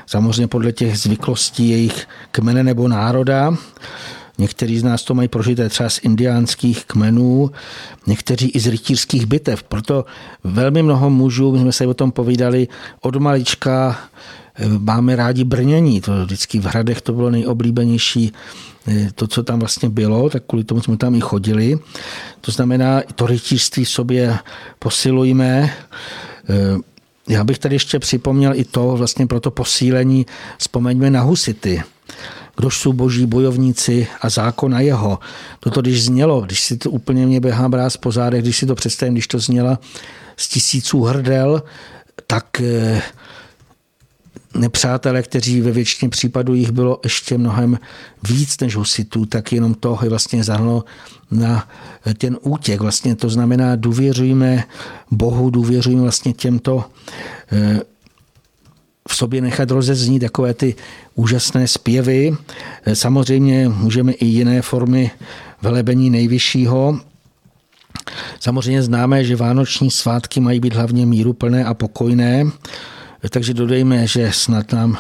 samozřejmě podle těch zvyklostí jejich kmene nebo národa. Někteří z nás to mají prožité třeba z indiánských kmenů, někteří i z rytířských bitev. Proto velmi mnoho mužů, my jsme se o tom povídali, od malička máme rádi brnění. To vždycky v hradech to bylo nejoblíbenější eh, to, co tam vlastně bylo, tak kvůli tomu jsme tam i chodili. To znamená, to rytířství sobě posilujme. Eh, já bych tady ještě připomněl i to, vlastně pro to posílení, vzpomeňme na husity kdož jsou boží bojovníci a zákon a jeho. Toto když znělo, když si to úplně mě běhá bráz po zádech, když si to představím, když to zněla z tisíců hrdel, tak eh, nepřátelé, kteří ve většině případů jich bylo ještě mnohem víc než husitů, tak jenom to je vlastně zahrnulo na ten útěk. Vlastně to znamená, důvěřujeme Bohu, důvěřujeme vlastně těmto eh, v sobě nechat rozeznít takové ty úžasné zpěvy. Samozřejmě můžeme i jiné formy velebení nejvyššího. Samozřejmě známe, že vánoční svátky mají být hlavně míruplné a pokojné, takže dodejme, že snad nám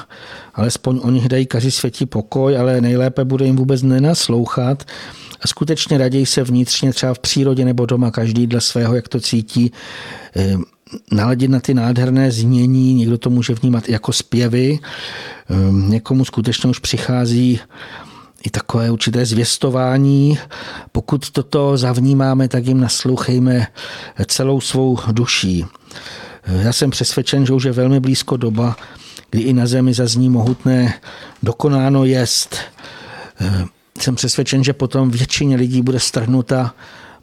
alespoň o nich dají kaři světí pokoj, ale nejlépe bude jim vůbec nenaslouchat a skutečně raději se vnitřně třeba v přírodě nebo doma každý dle svého, jak to cítí, naladit na ty nádherné znění, někdo to může vnímat jako zpěvy, ehm, někomu skutečně už přichází i takové určité zvěstování. Pokud toto zavnímáme, tak jim naslouchejme celou svou duší. Já jsem přesvědčen, že už je velmi blízko doba, kdy i na zemi zazní mohutné dokonáno jest. Eh, jsem přesvědčen, že potom většině lidí bude strhnuta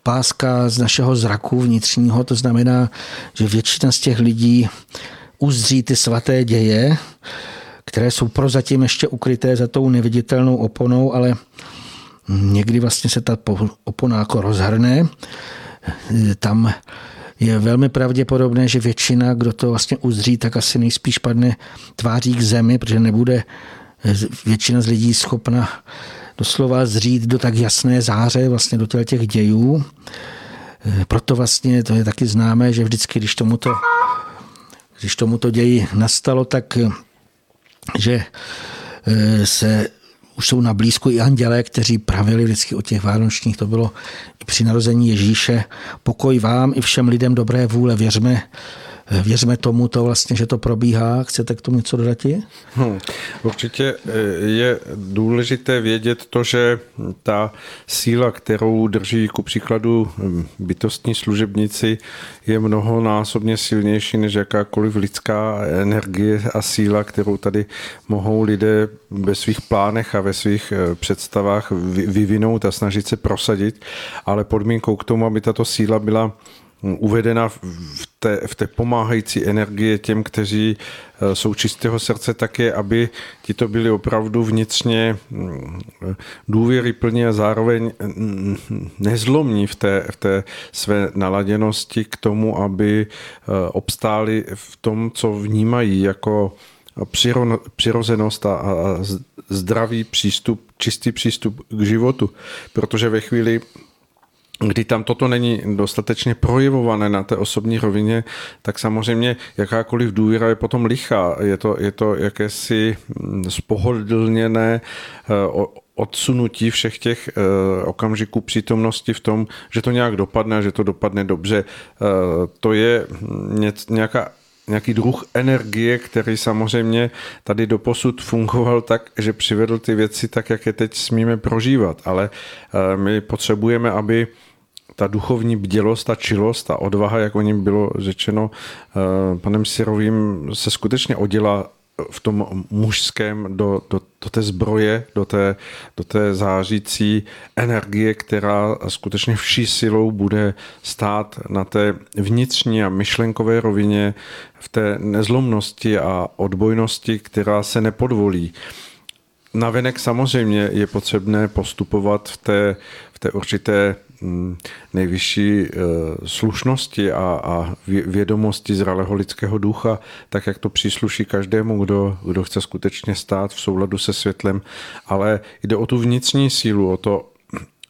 páska z našeho zraku vnitřního, to znamená, že většina z těch lidí uzří ty svaté děje, které jsou prozatím ještě ukryté za tou neviditelnou oponou, ale někdy vlastně se ta opona jako rozhrne. Tam je velmi pravděpodobné, že většina, kdo to vlastně uzří, tak asi nejspíš padne tváří k zemi, protože nebude většina z lidí schopna doslova zřít do tak jasné záře vlastně do těch dějů. Proto vlastně to je taky známé, že vždycky, když tomuto, když tomuto ději nastalo, tak že eh, se už jsou na blízku i andělé, kteří pravili vždycky o těch vánočních, to bylo i při narození Ježíše. Pokoj vám i všem lidem dobré vůle, věřme, Věřme tomu to vlastně, že to probíhá. Chcete k tomu něco dodat? Hmm, určitě eh, je důležité vědět to, že ta síla, kterou drží ku příkladu hm, bytostní služebníci, je mnohonásobně silnější než jakákoliv lidská energie a síla, kterou tady mohou lidé ve svých plánech a ve svých eh, představách vyvinout a snažit se prosadit. Ale podmínkou k tomu, aby tato síla byla uvedena v té, v té pomáhající energie těm, kteří eh, jsou čistého srdce, tak je, aby ti to byli opravdu vnitřně mm, důvěryplní a zároveň mm, nezlomní v té, v té své naladěnosti k tomu, aby eh, obstáli v tom, co vnímají jako přirozenost a zdravý přístup, čistý přístup k životu. Protože ve chvíli, kdy tam toto není dostatečně projevované na té osobní rovině, tak samozřejmě jakákoliv důvěra je potom lichá. Je to, je to jakési mm, spohodlněné eh, odsunutí všech těch eh, okamžiků přítomnosti v tom, že to nějak dopadne, že to dopadne dobře. Eh, to je nějaká nějaký druh energie, který samozřejmě tady doposud fungoval tak, že přivedl ty věci tak, jak je teď smíme prožívat. Ale my potřebujeme, aby ta duchovní bdělost, ta čilost, ta odvaha, jak o ním bylo řečeno eh, panem Sirovým, se skutečně oděla v tom mužském do, do, do té zbroje, do té, do té zářící energie, která skutečně vší silou bude stát na té vnitřní a myšlenkové rovině, v té nezlomnosti a odbojnosti, která se nepodvolí. Navenek samozřejmě je potřebné postupovat v té, v té určité nejvyšší eh, slušnosti a, a vědomosti zralého lidského ducha, tak jak to přísluší každému, kdo, kdo chce skutečně stát v souladu se světlem, ale jde o tu vnitřní sílu, o to,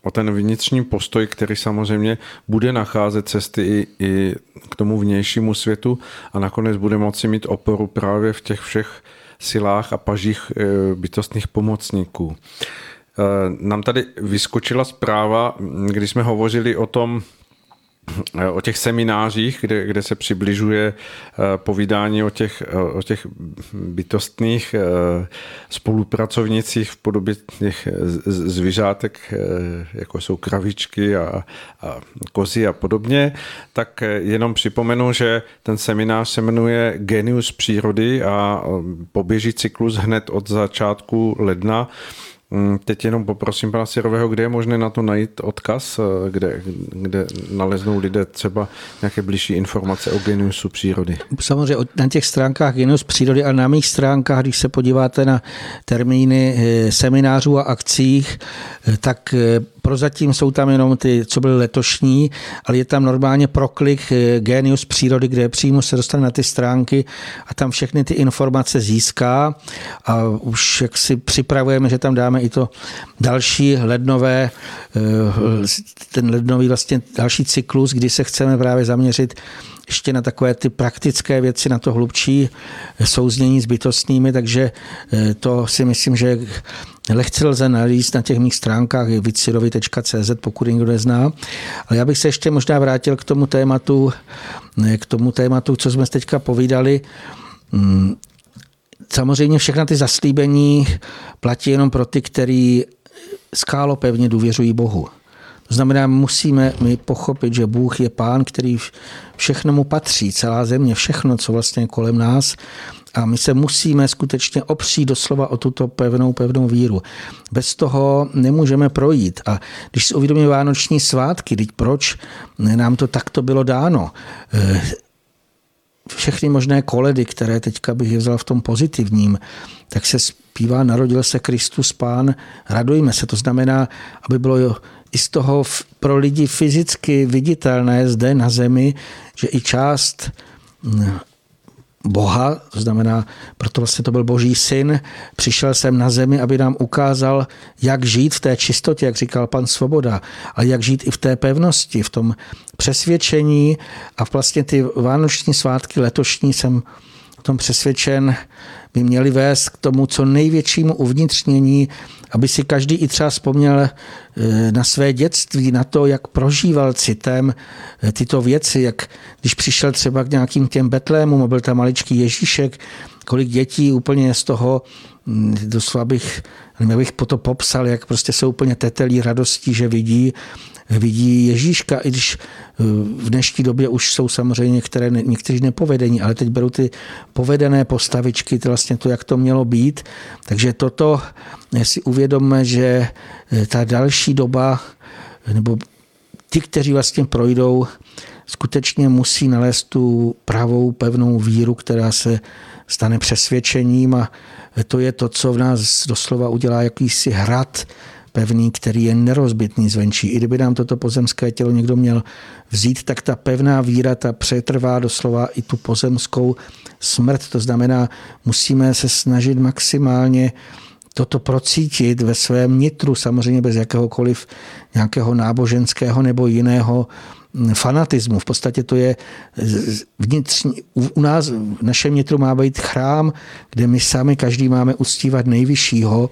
o ten vnitřní postoj, který samozřejmě bude nacházet cesty i, i k tomu vnějšímu světu a nakonec bude moci mít oporu právě v těch všech silách a pažích eh, bytostných pomocníků. Eh, nám tady vyskočila zpráva, když jsme hovořili o tom, eh, o těch seminářích, kde, kde se přibližuje eh, povídání o těch, o těch bytostných spolupracovnicích v podobě těch zvířátek, jako jsou kravičky a, a kozy a podobně, tak jenom připomenu, že ten seminář se jmenuje Genius přírody a poběží cyklus hned od začátku ledna teď jenom poprosím pana Sirového, kde je možné na to najít odkaz, eh, kde, kde naleznou lidé třeba nějaké blížší informace o geniusu přírody. Samozřejmě na těch stránkách Genius přírody a na mých stránkách, když se podíváte na termíny eh, seminářů a akcích, eh, tak prozatím jsou tam jenom ty, co byly letošní, ale je tam normálně proklik Genius přírody, kde přímo se dostane na ty stránky a tam všechny ty informace získá. A už jak si připravujeme, že tam dáme i to další lednové, eh, ten lednový vlastně další cyklus, kdy se chceme právě zaměřit ještě na takové ty praktické věci, na to hlubší souznění s bytostnými, takže eh, to si myslím, že lehce lze nalíst na těch mých stránkách vicirovi.cz, pokud někdo nezná. Ale já bych se ještě možná vrátil k tomu tématu, k tomu tématu, co jsme teďka povídali. Mm, samozřejmě všechna ty zaslíbení platí jenom pro ty, kteří skálo pevně důvěřují Bohu. To znamená, musíme my pochopit, že Bůh je pán, který všechno mu patří, celá země, všechno, co vlastně kolem nás A my se musíme skutečně opřít doslova o tuto pevnou, pevnou víru. Bez toho nemůžeme projít. A když si uvědomíme vánoční svátky, teď proč nám to takto bylo dáno? Eh, všechny možné koledy, které teďka bych je vzal v tom pozitivním, tak se zpívá Narodil se Kristus Pán, radujme se. To znamená, aby bylo i z toho pro lidi fyzicky viditelné zde na zemi, že i část Boha, to znamená, proto vlastně to byl Boží syn, přišel jsem na zemi, aby nám ukázal, jak žít v té čistotě, jak říkal pan Svoboda, ale jak žít i v té pevnosti, v tom přesvědčení a vlastně ty vánoční svátky letošní jsem tom přesvědčen, by měly vést k tomu co největšímu uvnitřnění, aby si každý i třeba vzpomněl eh, na své dětství, na to, jak prožíval citem eh, tyto věci, jak když přišel třeba k nějakým těm Betlémům a byl tam maličký Ježíšek, kolik dětí úplně z toho, hm, doslova bych, nevím, bych po to popsal, jak prostě jsou úplně tetelí radostí, že vidí vidí Ježíška, i když eh, v dnešní době už jsou samozřejmě některé, někteří nepovedení, ale teď berou ty povedené postavičky, to vlastně to, jak to mělo být. Takže toto si uvědomme, že eh, ta další doba, nebo ti, kteří vlastně projdou, skutečně musí nalézt tu pravou, pevnou víru, která se stane přesvědčením a to je to, co v nás doslova udělá jakýsi hrad, pevný, který je nerozbitný zvenčí. I kdyby nám toto pozemské tělo někdo měl vzít, tak ta pevná víra, ta přetrvá doslova i tu pozemskou smrt. To znamená, musíme se snažit maximálně toto procítit ve svém nitru, samozřejmě bez jakéhokoliv nějakého náboženského nebo jiného fanatismu. V podstatě to je vnitřní, u nás v našem nitru má být chrám, kde my sami každý máme uctívat nejvyššího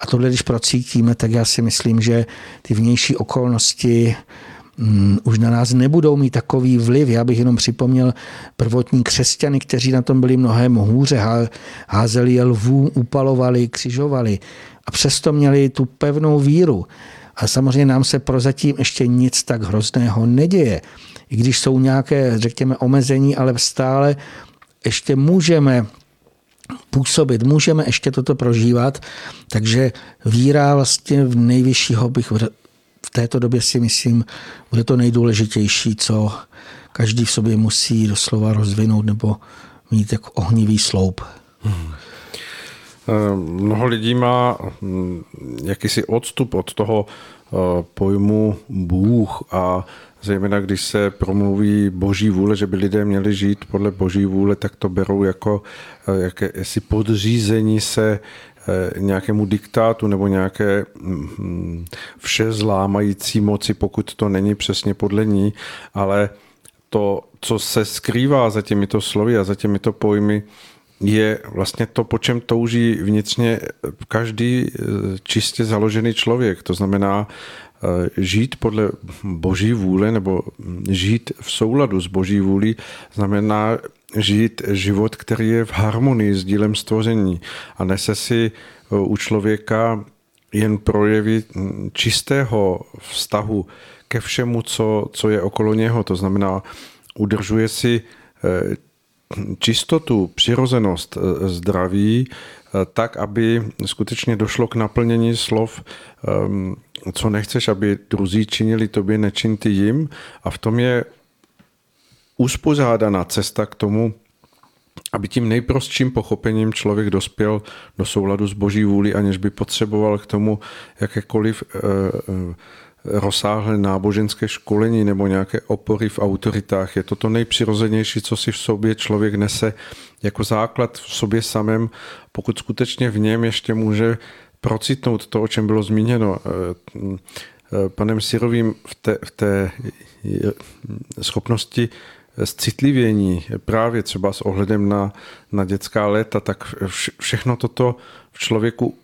a tohle, když procítíme, tak já si myslím, že ty vnější okolnosti um, už na nás nebudou mít takový vliv. Já bych jenom připomněl prvotní křesťany, kteří na tom byli mnohem hůře, házeli je lvům, upalovali, křižovali a přesto měli tu pevnou víru. A samozřejmě nám se prozatím ještě nic tak hrozného neděje. I když jsou nějaké, řekněme, omezení, ale stále ještě můžeme působit, můžeme ještě toto prožívat, takže víra vlastně v nejvyššího bych v této době si myslím, bude to nejdůležitější, co každý v sobě musí doslova rozvinout nebo mít jako ohnivý sloup. Hmm. Eh, mnoho lidí má hm, jakýsi odstup od toho eh, pojmu Bůh a zejména když se promluví boží vůle, že by lidé měli žít podle boží vůle, tak to berou jako eh, jakési podřízení se nějakému diktátu nebo nějaké hm, vše zlámající moci, pokud to není přesně podle ní, ale to, co se skrývá za těmito slovy a za těmito pojmy, je vlastně to, po čem touží vnitřně každý eh, čistě založený člověk. To znamená eh, žít podle boží vůle nebo žít v souladu s boží vůlí znamená žít život, který je v harmonii s dílem stvoření a nese si eh, u člověka jen projevy hm, čistého vztahu ke všemu, co, co je okolo něho. To znamená, udržuje si čistotu, přirozenost eh, zdraví, eh, tak, aby skutečně došlo k naplnění slov, ehm, co nechceš, aby druzí činili tobě, nečin ty jim. A v tom je uspořádaná cesta k tomu, aby tím nejprostším pochopením člověk dospěl do souladu s boží vůli, aniž by potřeboval k tomu jakékoliv uh, rozsáhlé náboženské školení nebo nějaké opory v autoritách. Je to to nejpřirozenější, co si v sobě člověk nese jako základ v sobě samém, pokud skutečně v něm ještě může procitnout to, o čem bylo zmíněno eh, eh, panem Sirovým v té, v té schopnosti zcitlivění právě třeba s ohledem na, na dětská léta, tak všechno toto v člověku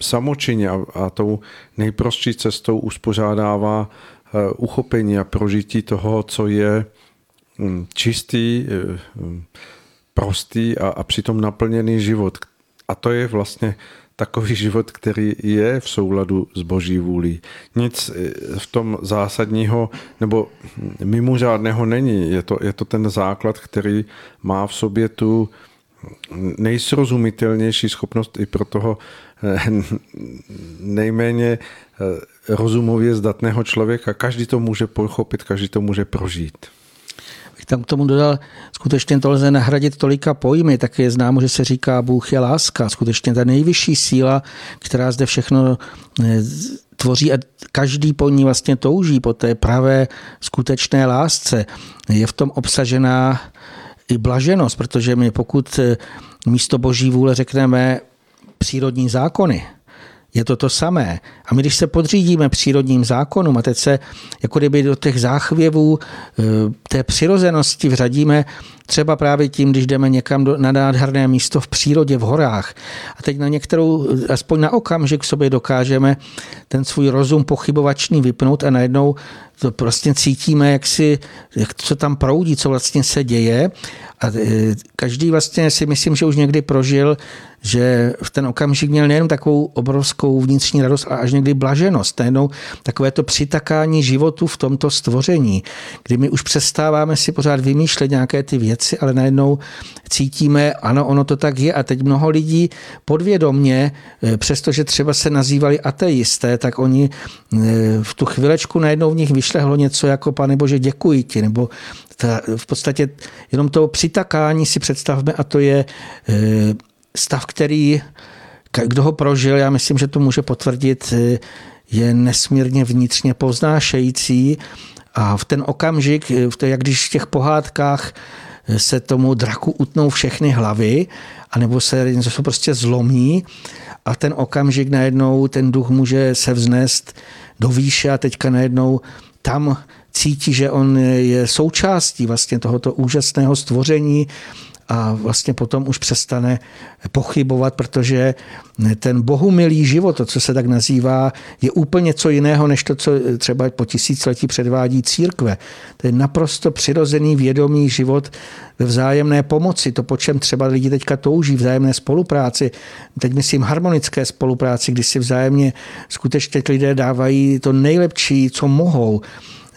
samočině a, a tou nejprostší cestou uspořádává eh, uchopení a prožití toho, co je hm, čistý, eh, hm, prostý a, a přitom naplněný život. A to je vlastně takový život, který je v souladu s boží vůlí. Nic eh, v tom zásadního nebo mimořádného není. Je to, je to ten základ, který má v sobě tu nejsrozumitelnější schopnost i pro toho nejméně rozumově zdatného člověka. Každý to může pochopit, každý to může prožít bych tam k tomu dodal, skutečně to lze nahradit tolika pojmy, tak je známo, že se říká Bůh je láska. Skutečně ta nejvyšší síla, která zde všechno eh, tvoří a každý po ní vlastně touží, po té pravé skutečné lásce. Je v tom obsažená i blaženost, protože my pokud eh, místo boží vůle řekneme přírodní zákony, je to to samé. A my, když se podřídíme přírodním zákonům a teď se jako kdyby do těch záchvěvů eh, té přirozenosti vřadíme třeba právě tím, když jdeme někam do, na nádherné místo v přírodě, v horách a teď na některou, aspoň na okamžik sobě dokážeme ten svůj rozum pochybovačný vypnout a najednou to prostě cítíme, jak, si, jak co tam proudí, co vlastně se děje a eh, každý vlastně si myslím, že už někdy prožil že v ten okamžik měl nejen takovou obrovskou vnitřní radost, ale až někdy blaženost, najednou takové to přitakání životu v tomto stvoření, kdy my už přestáváme si pořád vymýšlet nějaké ty věci, ale najednou cítíme, ano, ono to tak je a teď mnoho lidí podvědomně, eh, přestože třeba se nazývali ateisté, tak oni eh, v tu chvilečku najednou v nich vyšlehlo něco jako Pane Bože, děkuji ti, nebo ta, v podstatě jenom to přitakání si představme a to je eh, stav, který, kdo ho prožil, já myslím, že to může potvrdit, je nesmírně vnitřně poznášející a v ten okamžik, v to, jak když v těch pohádkách se tomu draku utnou všechny hlavy, anebo se něco prostě zlomí a ten okamžik najednou ten duch může se vznést do výše a teďka najednou tam cítí, že on je součástí vlastně tohoto úžasného stvoření, a vlastně potom už přestane pochybovat, protože ten bohumilý život, to, co se tak nazývá, je úplně co jiného, než to, co třeba po tisíciletí předvádí církve. To je naprosto přirozený vědomý život ve vzájemné pomoci, to, po čem třeba lidi teďka touží, vzájemné spolupráci, teď myslím harmonické spolupráci, kdy si vzájemně skutečně lidé dávají to nejlepší, co mohou.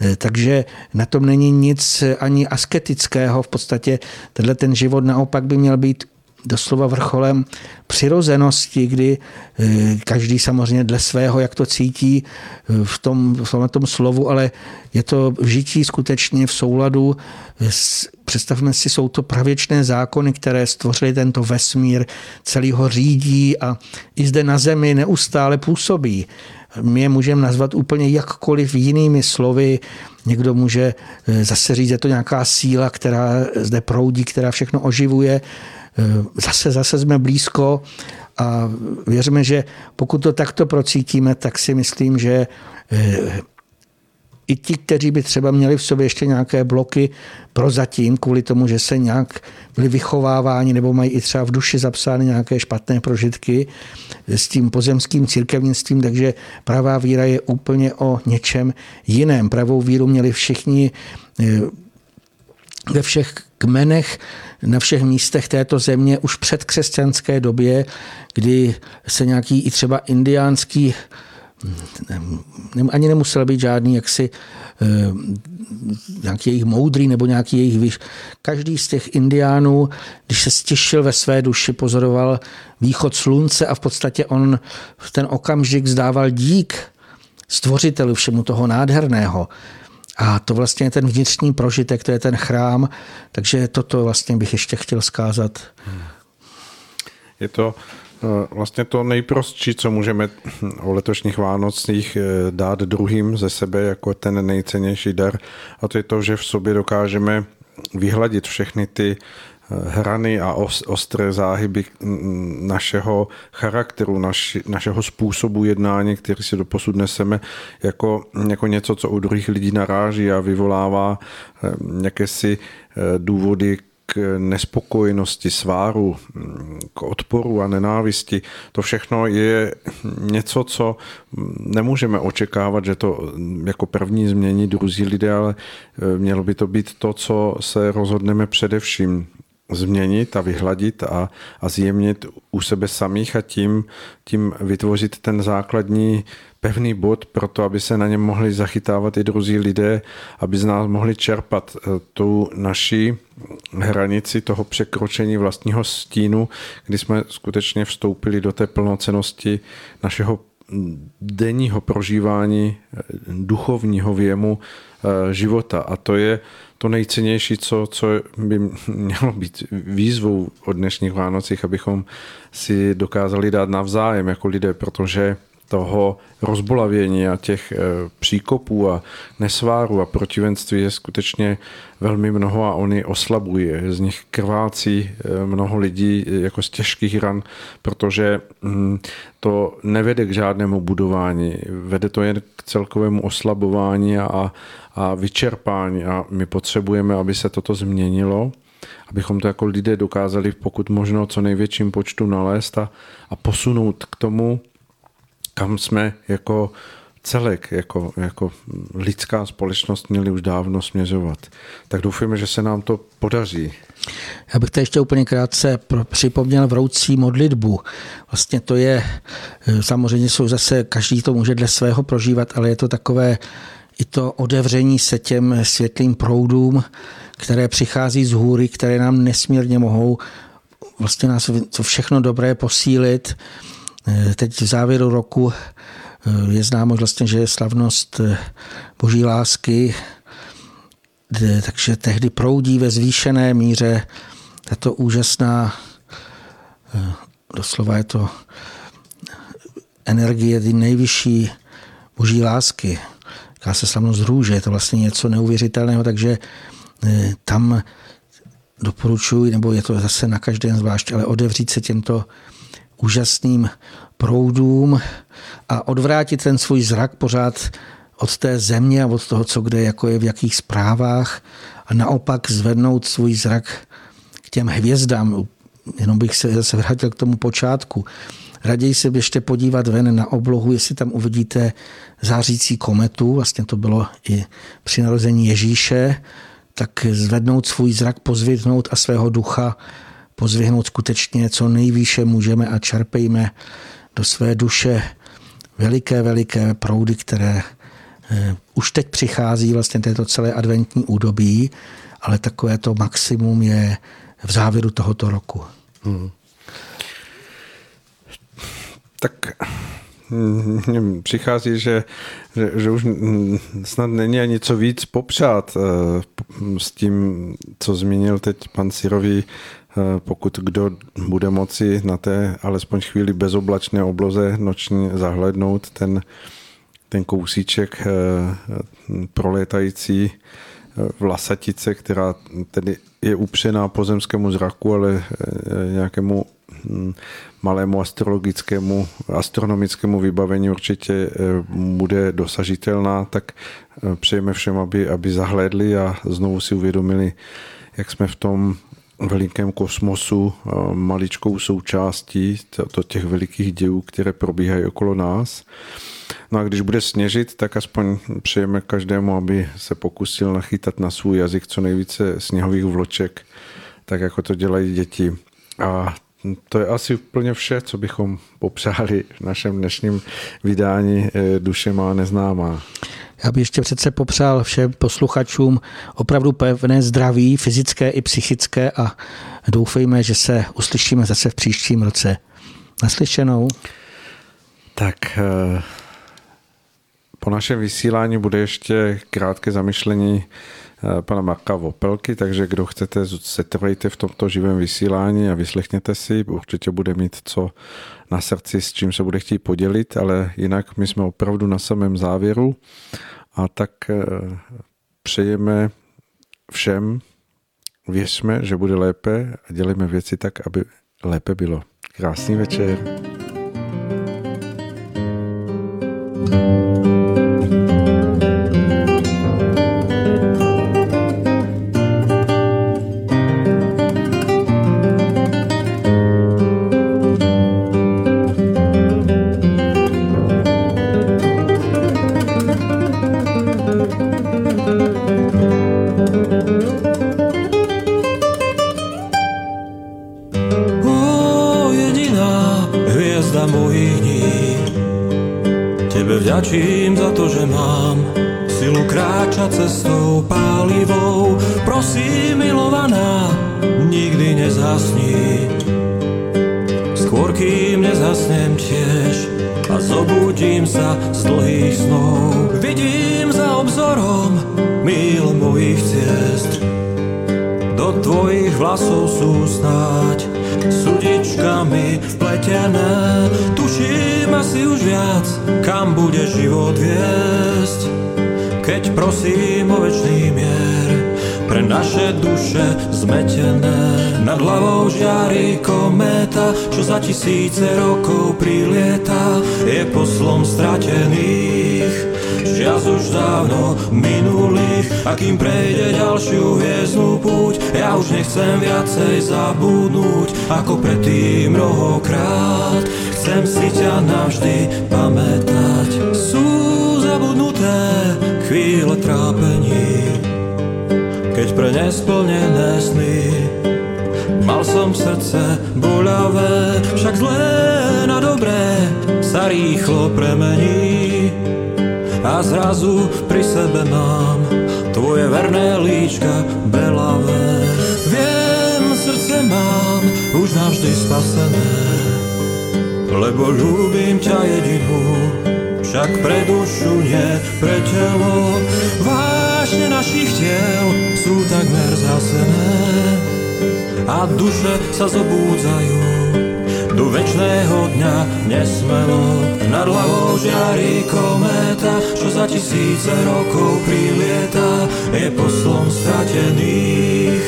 Eh, takže na tom není nic ani asketického. V podstatě tenhle ten život naopak by měl být doslova vrcholem přirozenosti, kdy eh, každý samozřejmě dle svého, jak to cítí eh, v tom, v tom, tom slovu, ale je to v žití skutečně v souladu s, představme si, jsou to pravěčné zákony, které stvořily tento vesmír, celý ho řídí a i zde na zemi neustále působí. My je můžeme nazvat úplně jakkoliv jinými slovy. Někdo může eh, zase říct, je to nějaká síla, která zde proudí, která všechno oživuje. Eh, zase, zase jsme blízko a věříme, že pokud to takto procítíme, tak si myslím, že eh, i ti, kteří by třeba měli v sobě ještě nějaké bloky prozatím, kvůli tomu, že se nějak byli vychováváni nebo mají i třeba v duši zapsány nějaké špatné prožitky s tím pozemským církevnictvím, takže pravá víra je úplně o něčem jiném. Pravou víru měli všichni eh, ve všech kmenech, na všech místech této země už před křesťanské době, kdy se nějaký i třeba indiánský ani nemusel být žádný jaksi eh, nějaký jejich moudrý nebo nějaký jejich výš. Každý z těch indiánů, když se stěšil ve své duši, pozoroval východ slunce a v podstatě on v ten okamžik zdával dík stvořiteli všemu toho nádherného. A to vlastně je ten vnitřní prožitek, to je ten chrám, takže toto vlastně bych ještě chtěl zkázat. Je to vlastně to nejprostší, co můžeme o letošních Vánocích eh, dát druhým ze sebe jako ten nejcennější dar, a to je to, že v sobě dokážeme vyhladit všechny ty eh, hrany a ostré záhyby našeho charakteru, naši, našeho způsobu jednání, který si doposud neseme jako, jako něco, co u druhých lidí naráží a vyvolává nějaké si důvody k nespokojenosti, sváru, k odporu a nenávisti. To všechno je něco, co nemůžeme očekávat, že to jako první změní druzí lidé, ale mělo by to být to, co se rozhodneme především změnit a vyhladit a, a zjemnit u sebe samých a tím, tím vytvořit ten základní pevný bod pro to, aby se na něm mohli zachytávat i druzí lidé, aby z nás mohli čerpat eh, tu naší hranici toho překročení vlastního stínu, kdy jsme skutečně vstoupili do té plnocenosti našeho denního prožívání eh, duchovního věmu eh, života. A to je to nejcennější, co, co by mělo být výzvou od dnešních Vánocích, abychom si dokázali dát navzájem jako lidé, protože toho rozbolavění a těch eh, příkopů a nesváru a protivenství je skutečně velmi mnoho a oni oslabují. Z nich krvácí eh, mnoho lidí jako z těžkých ran, protože hm, to nevede k žádnému budování. Vede to jen k celkovému oslabování a, a vyčerpání a my potřebujeme, aby se toto změnilo abychom to jako lidé dokázali pokud možno co největším počtu nalézt a, a posunout k tomu, kam jsme jako celek, jako, jako lidská společnost měli už dávno směřovat. Tak doufujeme, že se nám to podaří. Já bych to ještě úplně krátce připomněl vroucí modlitbu. Vlastně to je, eh, samozřejmě jsou zase, každý to může dle svého prožívat, ale je to takové i to odevření se těm světlým proudům, které přichází z hůry, které nám nesmírně mohou vlastně nás to všechno dobré posílit. Eh, teď v závěru roku eh, je známo vlastně, že je slavnost eh, boží lásky, takže tehdy proudí ve zvýšené míře tato úžasná, doslova je to energie ty nejvyšší boží lásky. Říká se slavnost růže, je to vlastně něco neuvěřitelného, takže tam doporučuji, nebo je to zase na každém zvlášť, ale odevřít se těmto úžasným proudům a odvrátit ten svůj zrak pořád od té země a od toho, co kde jako je v jakých zprávách a naopak zvednout svůj zrak k těm hvězdám. Jenom bych se zase vrátil k tomu počátku. Raději se běžte podívat ven na oblohu, jestli tam uvidíte zářící kometu, vlastně to bylo i při narození Ježíše, tak zvednout svůj zrak, pozvětnout a svého ducha pozvihnout skutečně co nejvýše můžeme a čerpejme do své duše veliké, veliké proudy, které eh, už teď přichází vlastně této celé adventní údobí, ale takové to maximum je v závěru tohoto roku. Hmm. Tak hm, přichází, že, že, že už snad není ani co víc popřát eh, s tím, co zmínil teď pan Sirový Eh, pokud kdo bude moci na té alespoň chvíli bezoblačné obloze noční zahlednout ten, ten kousíček eh, prolétající vlasatice, která tedy je upřená pozemskému zraku, ale nějakému malému astrologickému, astronomickému vybavení určitě bude dosažitelná, tak přejeme všem, aby, aby zahlédli a znovu si uvědomili, jak jsme v tom velikém kosmosu maličkou součástí to těch velikých dějů, které probíhají okolo nás. No a když bude sněžit, tak aspoň přejeme každému, aby se pokusil nachytat na svůj jazyk co nejvíce sněhových vloček, tak jako to dělají děti. A to je asi úplně vše, co bychom popřáli v našem dnešním vydání eh, Duše má neznámá. Já bych ještě přece popřál všem posluchačům opravdu pevné zdraví, fyzické i psychické a doufejme, že se uslyšíme zase v příštím roce. Naslyšenou. Tak eh, po našem vysílání bude ještě krátké zamyšlení pana Marka Vopelky, takže kdo chcete, setrvejte v tomto živém vysílání a vyslechněte si, určitě bude mít co na srdci, s čím se bude chtít podělit, ale jinak my jsme opravdu na samém závěru a tak eh, přejeme všem, věřme, že bude lépe a dělejme věci tak, aby lépe bylo. Krásný večer. thank you vďačím za to, že mám silu kráčať cestou pálivou. Prosím, milovaná, nikdy nezhasni. Skôr kým nezhasnem tiež a zobudím sa z dlhých snov. Vidím za obzorom mil mojich ciest. Do tvojich vlasov sú snáď sudičkami vpletené. Kam bude život viesť. Keď prosím o večný mier, pre naše duše zmetené. Nad hlavou žiari kométa, čo za tisíce rokov prilieta, je poslom stratených Čias už dávno minulých A kým prejde ďalšiu hviezdnu púť Ja už nechcem viacej zabudnúť Ako predtým mnohokrát Chcem si ťa navždy pamätať. Sú zabudnuté chvíle trápení Keď pre nesplnené sny. Mal som srdce boľavé, však zlé na dobré sa rýchlo premení. A zrazu pri sebe mám tvoje verné líčka belavé. Viem, srdce mám už navždy spasené, lebo ľúbim ťa jedinú, však pre dušu nie pre telo. Vášne našich tiel sú takmer zasené a duše sa zobúdzajú večného dňa nesmelo nad hlavou žiari kométa, čo za tisíce rokov prilieta, je poslom stratených.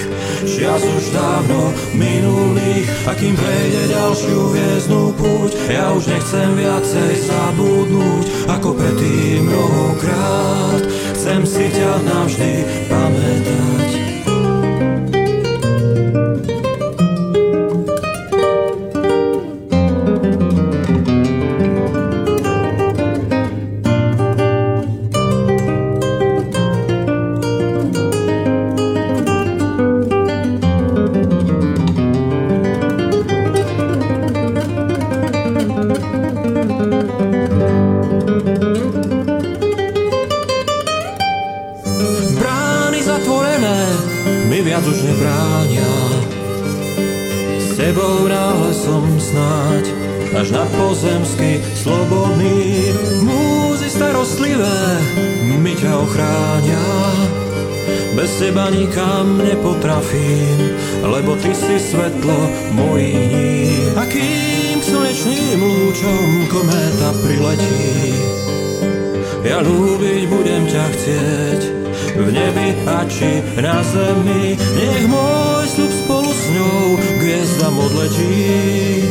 Čias už dávno minulých, a kým prejde ďalšiu hviezdnu púť, ja už nechcem viacej zabudnúť, ako predtým mnohokrát. Chcem si ťa navždy pamätať. Nepotrafím, lebo ty si svetlo mojich dní. A kým slnečným lúčom kométa priletí, ja ľúbiť budem ťa chcieť v nebi a či na zemi. Nech môj sľub spolu s ňou k hviezdam odletí.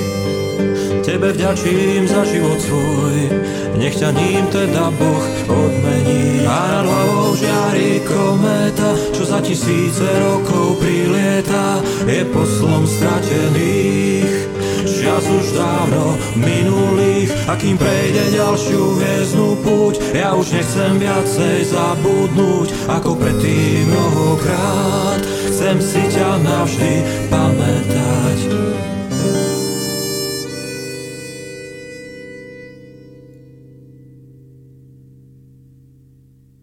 Tebe vďačím za život svoj, nech ťa ním teda Boh odmení. A nad hlavou žiari kométa, čo za tisíce rokov prilieta, je poslom stratených. Čas už dávno minulých, a kým prejde ďalšiu hviezdnu púť, ja už nechcem viacej zabudnúť, ako predtým mnohokrát. Chcem si ťa navždy pamätať.